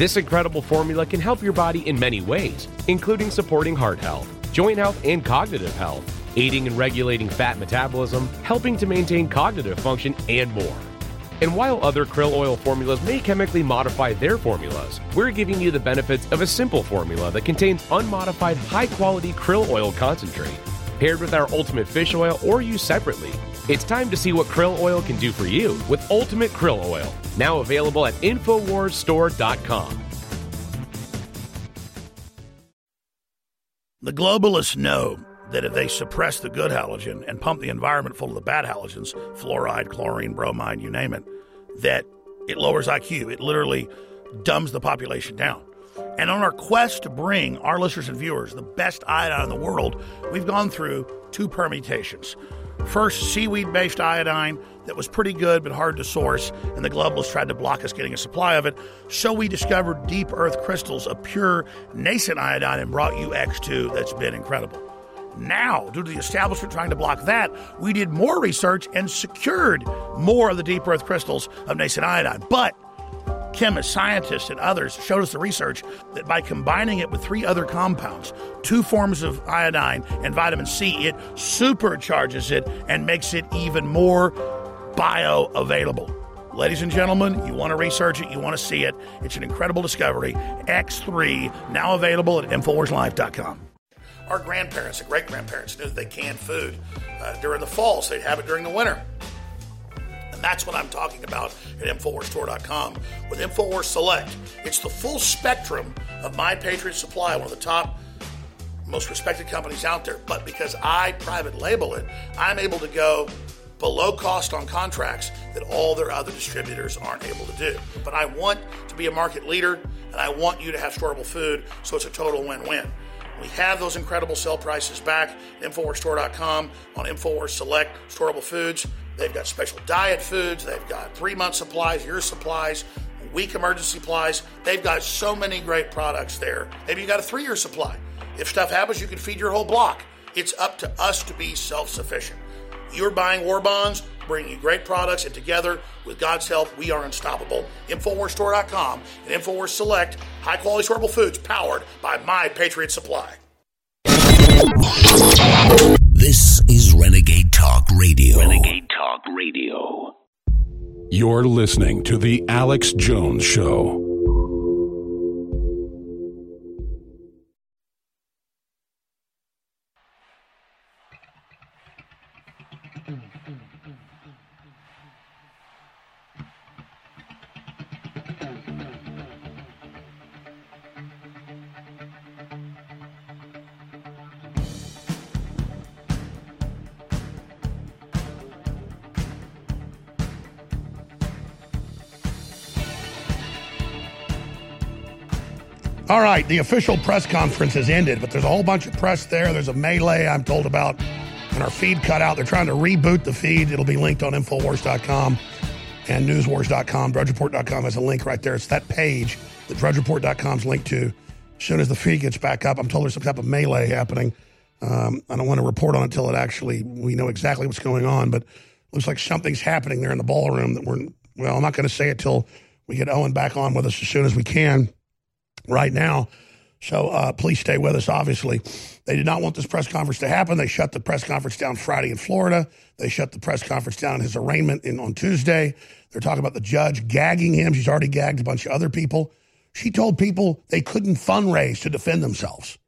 This incredible formula can help your body in many ways, including supporting heart health, joint health, and cognitive health, aiding in regulating fat metabolism, helping to maintain cognitive function, and more. And while other krill oil formulas may chemically modify their formulas, we're giving you the benefits of a simple formula that contains unmodified high quality krill oil concentrate. Paired with our ultimate fish oil or used separately, it's time to see what krill oil can do for you with Ultimate Krill Oil, now available at InfoWarsStore.com. The globalists know that if they suppress the good halogen and pump the environment full of the bad halogens, fluoride, chlorine, bromide, you name it, that it lowers IQ. It literally dumbs the population down. And on our quest to bring our listeners and viewers the best iodine in the world, we've gone through two permutations. First, seaweed based iodine that was pretty good but hard to source, and the globalists tried to block us getting a supply of it. So we discovered deep earth crystals of pure nascent iodine and brought you X2 that's been incredible. Now, due to the establishment trying to block that, we did more research and secured more of the deep earth crystals of nascent iodine. But chemists, scientists, and others showed us the research that by combining it with three other compounds, two forms of iodine and vitamin C, it supercharges it and makes it even more bioavailable. Ladies and gentlemen, you want to research it, you want to see it. It's an incredible discovery. X3, now available at InfoWarsLife.com. Our grandparents and great grandparents knew that they canned food uh, during the fall, so they'd have it during the winter. And that's what I'm talking about at InfoWarsStore.com with InfoWars Select. It's the full spectrum of My Patriot Supply, one of the top, most respected companies out there. But because I private label it, I'm able to go below cost on contracts that all their other distributors aren't able to do. But I want to be a market leader and I want you to have storable food, so it's a total win win. We have those incredible sell prices back at InfoWarsStore.com on InfoWars Select Storable Foods. They've got special diet foods. They've got three month supplies, year supplies, week emergency supplies. They've got so many great products there. Maybe you got a three year supply. If stuff happens, you can feed your whole block. It's up to us to be self sufficient. You're buying war bonds, bringing you great products, and together, with God's help, we are unstoppable. InfoWarsStore.com and InfoWars Select, high quality storable foods powered by My Patriot Supply. This is Renegade Talk Radio. Renegade Talk Radio. You're listening to The Alex Jones Show. All right, the official press conference has ended, but there's a whole bunch of press there. There's a melee I'm told about, and our feed cut out. They're trying to reboot the feed. It'll be linked on Infowars.com and Newswars.com. DrudgeReport.com has a link right there. It's that page that DrudgeReport.com's linked to. As soon as the feed gets back up, I'm told there's some type of melee happening. Um, I don't want to report on it until it actually we know exactly what's going on, but looks like something's happening there in the ballroom that we're well. I'm not going to say it till we get Owen back on with us as soon as we can right now. So uh, please stay with us. Obviously, they did not want this press conference to happen. They shut the press conference down Friday in Florida. They shut the press conference down his arraignment in, on Tuesday. They're talking about the judge gagging him. She's already gagged a bunch of other people. She told people they couldn't fundraise to defend themselves.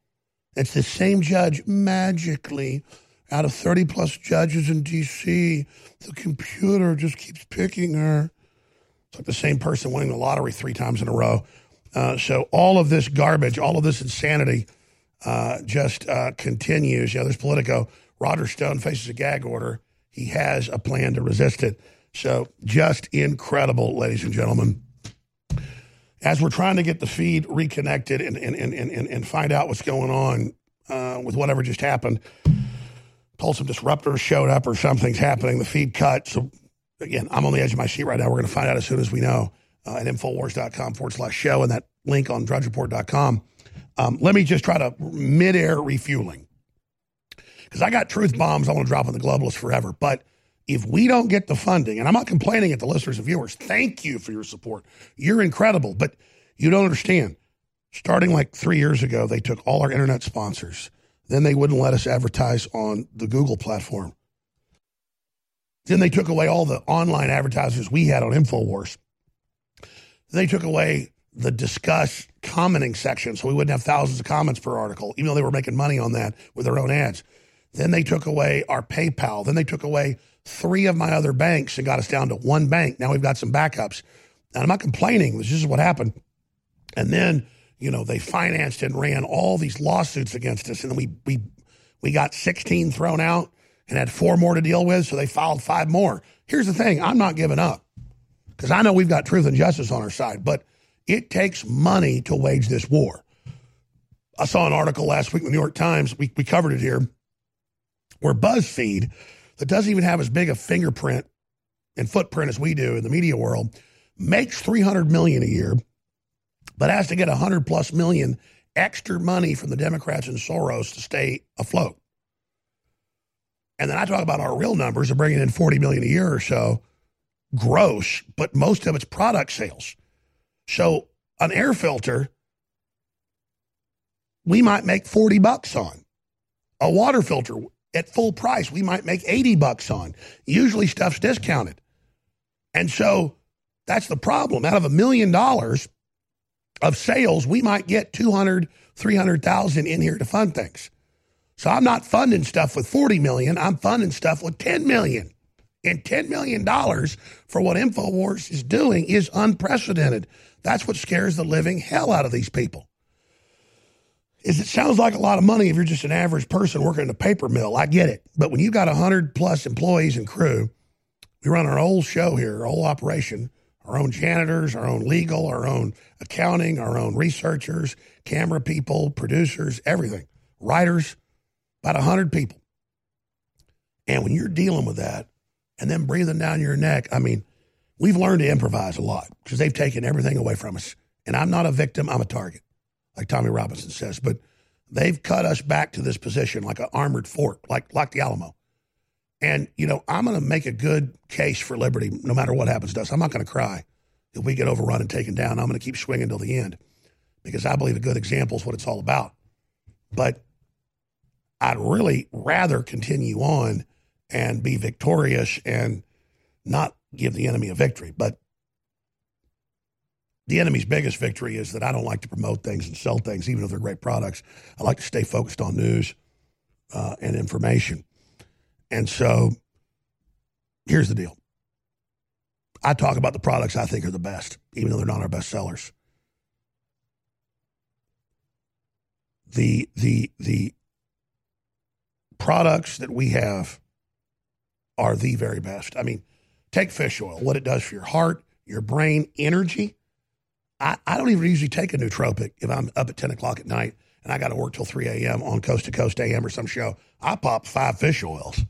It's the same judge magically out of 30 plus judges in D.C., the computer just keeps picking her. It's like the same person winning the lottery three times in a row. Uh, so all of this garbage, all of this insanity uh, just uh, continues. You know, there's Politico. Roger Stone faces a gag order. He has a plan to resist it. So just incredible, ladies and gentlemen. As we're trying to get the feed reconnected and, and, and, and, and find out what's going on uh, with whatever just happened, told some disruptors showed up or something's happening. The feed cut. So again, I'm on the edge of my seat right now. We're going to find out as soon as we know uh, at Infowars.com forward slash show and that link on drudgereport.com. Um, let me just try to midair refueling because I got truth bombs I want to drop on the globalists forever. But if we don't get the funding, and I'm not complaining at the listeners and viewers, thank you for your support. You're incredible, but you don't understand. Starting like three years ago, they took all our internet sponsors. Then they wouldn't let us advertise on the Google platform. Then they took away all the online advertisers we had on InfoWars. They took away the Disqus commenting section so we wouldn't have thousands of comments per article, even though they were making money on that with their own ads. Then they took away our PayPal. Then they took away three of my other banks and got us down to one bank. Now we've got some backups. And I'm not complaining. This is what happened. And then, you know, they financed and ran all these lawsuits against us. And then we we we got 16 thrown out and had four more to deal with. So they filed five more. Here's the thing I'm not giving up because I know we've got truth and justice on our side, but it takes money to wage this war. I saw an article last week in the New York Times. We, we covered it here where BuzzFeed, that doesn't even have as big a fingerprint and footprint as we do in the media world, makes 300 million a year, but has to get 100 plus million extra money from the Democrats and Soros to stay afloat. And then I talk about our real numbers of bringing in 40 million a year or so gross, but most of it's product sales. So an air filter, we might make 40 bucks on. A water filter at full price, we might make 80 bucks on. Usually stuff's discounted. And so that's the problem. Out of a million dollars of sales, we might get 200, 300,000 in here to fund things. So I'm not funding stuff with 40 million. I'm funding stuff with 10 million. And $10 million for what InfoWars is doing is unprecedented. That's what scares the living hell out of these people. Is it sounds like a lot of money if you're just an average person working in a paper mill. I get it. But when you got 100 plus employees and crew, we run our whole show here, our whole operation, our own janitors, our own legal, our own accounting, our own researchers, camera people, producers, everything, writers, about 100 people. And when you're dealing with that and then breathing down your neck, I mean, we've learned to improvise a lot because they've taken everything away from us. And I'm not a victim, I'm a target, like Tommy Robinson says. But they've cut us back to this position like an armored fort, like, like the Alamo. And, you know, I'm going to make a good case for liberty no matter what happens to us. I'm not going to cry if we get overrun and taken down. I'm going to keep swinging till the end because I believe a good example is what it's all about. But I'd really rather continue on and be victorious and not give the enemy a victory. But the enemy's biggest victory is that I don't like to promote things and sell things, even if they're great products. I like to stay focused on news uh, and information. And so here's the deal I talk about the products I think are the best, even though they're not our best sellers. The, the, the products that we have are the very best. I mean, take fish oil, what it does for your heart, your brain, energy. I, I don't even usually take a nootropic if I'm up at 10 o'clock at night and I got to work till 3 a.m. on Coast to Coast AM or some show. I pop five fish oils.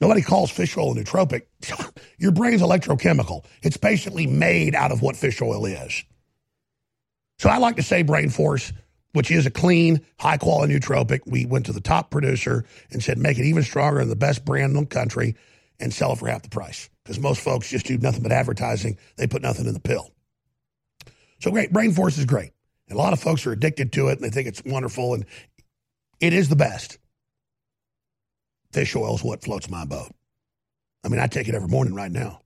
Nobody calls fish oil a nootropic. <laughs> Your brain's electrochemical. It's basically made out of what fish oil is. So I like to say Brain Force, which is a clean, high quality nootropic. We went to the top producer and said, make it even stronger and the best brand in the country and sell it for half the price. Because most folks just do nothing but advertising. They put nothing in the pill. So great. Brain Force is great. And a lot of folks are addicted to it and they think it's wonderful. And it is the best. Fish oil is what floats my boat. I mean, I take it every morning right now.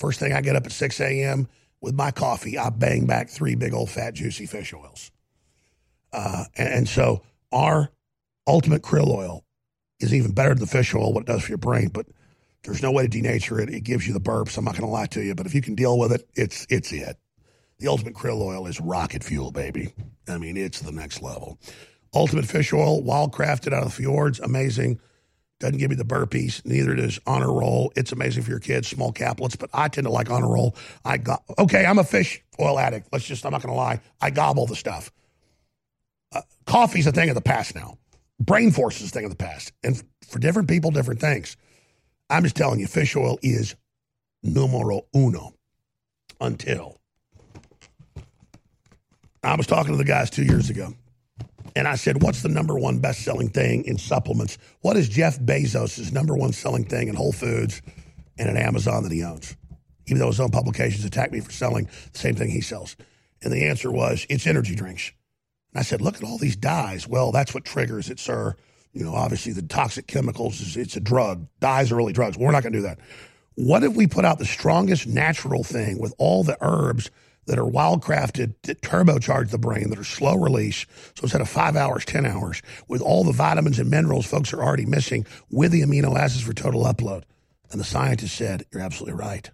First thing I get up at 6 a.m. with my coffee, I bang back three big old fat, juicy fish oils. Uh, and, and so our ultimate krill oil is even better than the fish oil, what it does for your brain. But there's no way to denature it. It gives you the burps. I'm not going to lie to you, but if you can deal with it, it's it's it. The ultimate krill oil is rocket fuel, baby. I mean, it's the next level. Ultimate fish oil, wild crafted out of the fjords, amazing. Doesn't give you the burpees. Neither does Honor Roll. It's amazing for your kids, small caplets, but I tend to like Honor Roll. I got okay. I'm a fish oil addict. Let's just. I'm not going to lie. I gobble the stuff. Uh, coffee's a thing of the past now. Brain force is a thing of the past, and for different people, different things. I'm just telling you, fish oil is numero uno until I was talking to the guys two years ago, and I said, What's the number one best selling thing in supplements? What is Jeff Bezos' number one selling thing in Whole Foods and at Amazon that he owns? Even though his own publications attack me for selling the same thing he sells. And the answer was, It's energy drinks. And I said, Look at all these dyes. Well, that's what triggers it, sir. You know, obviously the toxic chemicals, it's a drug. Dyes are really drugs. We're not going to do that. What if we put out the strongest natural thing with all the herbs that are wildcrafted that turbocharge the brain, that are slow release. So instead of five hours, 10 hours, with all the vitamins and minerals folks are already missing with the amino acids for total upload. And the scientist said, You're absolutely right.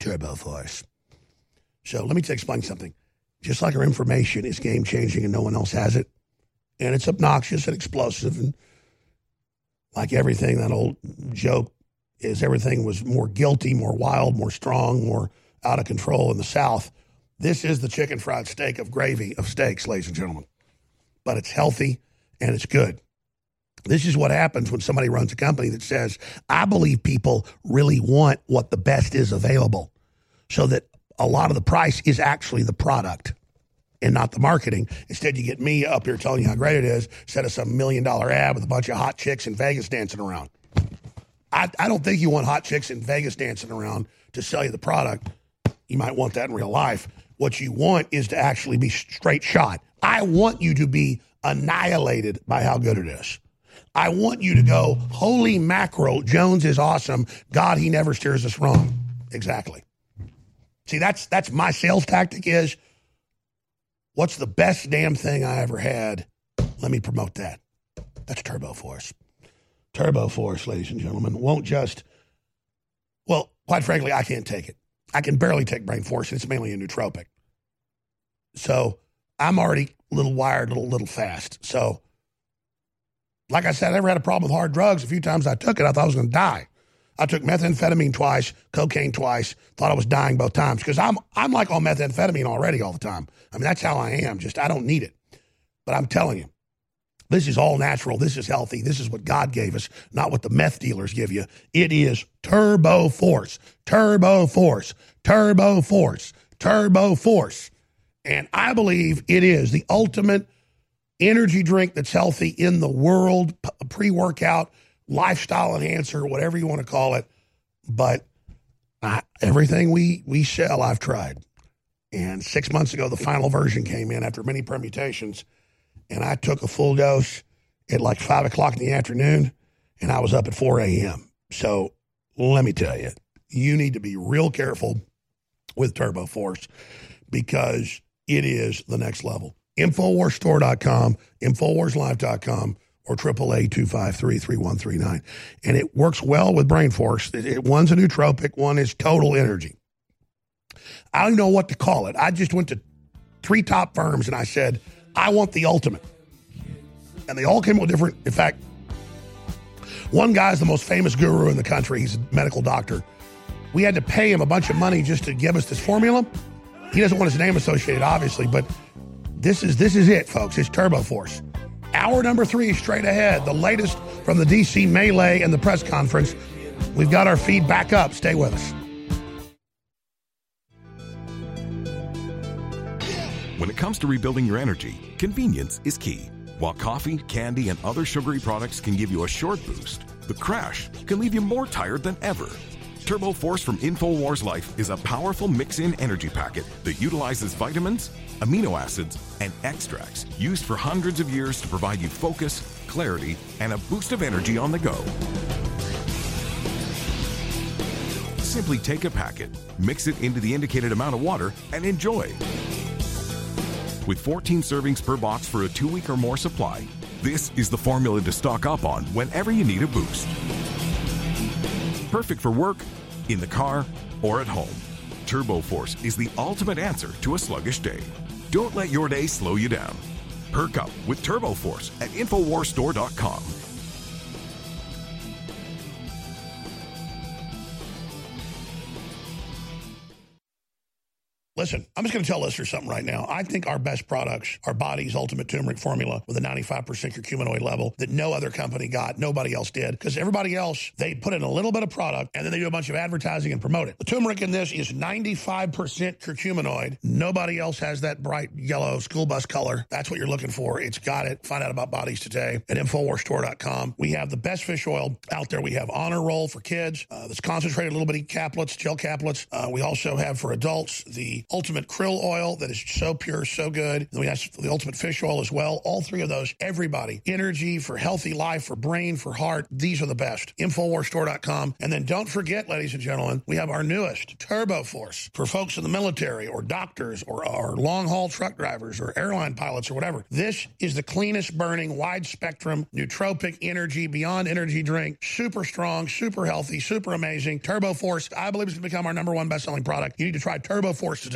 Turbo Force. So let me explain something. Just like our information is game changing and no one else has it, and it's obnoxious and explosive, and like everything, that old joke is everything was more guilty, more wild, more strong, more out of control in the South. This is the chicken fried steak of gravy of steaks, ladies and gentlemen. But it's healthy and it's good. This is what happens when somebody runs a company that says, I believe people really want what the best is available, so that a lot of the price is actually the product and not the marketing. Instead, you get me up here telling you how great it is instead of some million dollar ad with a bunch of hot chicks in Vegas dancing around. I, I don't think you want hot chicks in Vegas dancing around to sell you the product. You might want that in real life. What you want is to actually be straight shot. I want you to be annihilated by how good it is. I want you to go, holy mackerel, Jones is awesome. God, he never steers us wrong. Exactly. See, that's that's my sales tactic is what's the best damn thing I ever had? Let me promote that. That's Turbo Force. Turbo Force, ladies and gentlemen, won't just well, quite frankly, I can't take it. I can barely take brain force, and it's mainly a nootropic. So I'm already a little wired, a little little fast. So, like I said, I never had a problem with hard drugs. A few times I took it, I thought I was going to die. I took methamphetamine twice, cocaine twice. Thought I was dying both times because I'm I'm like on methamphetamine already all the time. I mean that's how I am. Just I don't need it. But I'm telling you, this is all natural. This is healthy. This is what God gave us, not what the meth dealers give you. It is turbo force, turbo force, turbo force, turbo force. And I believe it is the ultimate energy drink that's healthy in the world, pre workout, lifestyle enhancer, whatever you want to call it. But I, everything we, we sell, I've tried. And six months ago, the final version came in after many permutations and I took a full dose at like five o'clock in the afternoon, and I was up at 4 a.m. So let me tell you, you need to be real careful with Turbo Force because it is the next level. Infowarsstore.com, Infowarslife.com, or 888 And it works well with Brain Force. It, it, one's a nootropic, one is total energy. I don't know what to call it. I just went to three top firms and I said, I want the ultimate. And they all came with different, in fact, one guy's the most famous guru in the country. He's a medical doctor. We had to pay him a bunch of money just to give us this formula. He doesn't want his name associated, obviously, but this is this is it, folks. It's Turbo Force. Hour number three straight ahead. The latest from the DC melee and the press conference. We've got our feed back up. Stay with us. When it comes to rebuilding your energy, convenience is key. While coffee, candy, and other sugary products can give you a short boost, the crash can leave you more tired than ever. Turbo Force from InfoWars Life is a powerful mix in energy packet that utilizes vitamins, amino acids, and extracts used for hundreds of years to provide you focus, clarity, and a boost of energy on the go. Simply take a packet, mix it into the indicated amount of water, and enjoy. With 14 servings per box for a two week or more supply, This is the formula to stock up on whenever you need a boost. Perfect for work, in the car, or at home. Turbo Force is the ultimate answer to a sluggish day. Don't let your day slow you down. Perk up with Turbo Force at InfoWarsStore.com. Listen, I'm just going to tell listeners something right now. I think our best products are Body's Ultimate Turmeric Formula with a 95% curcuminoid level that no other company got, nobody else did. Because everybody else, they put in a little bit of product and then they do a bunch of advertising and promote it. The turmeric in this is 95% curcuminoid. Nobody else has that bright yellow school bus color. That's what you're looking for. It's got it. Find out about Bodies today at InfoWarsStore.com. We have the best fish oil out there. We have Honor Roll for kids uh, that's concentrated little bitty caplets, gel caplets. Uh, we also have for adults the ultimate krill oil that is so pure, so good. And we have the ultimate fish oil as well. All three of those, everybody. Energy for healthy life, for brain, for heart. These are the best. Infowarsstore.com. And then don't forget, ladies and gentlemen, we have our newest Turbo Force for folks in the military or doctors or, or long haul truck drivers or airline pilots or whatever. This is the cleanest burning, wide spectrum, nootropic energy, beyond energy drink. Super strong, super healthy, super amazing. Turbo Force, I believe, to become our number one best selling product. You need to try Turbo Force today.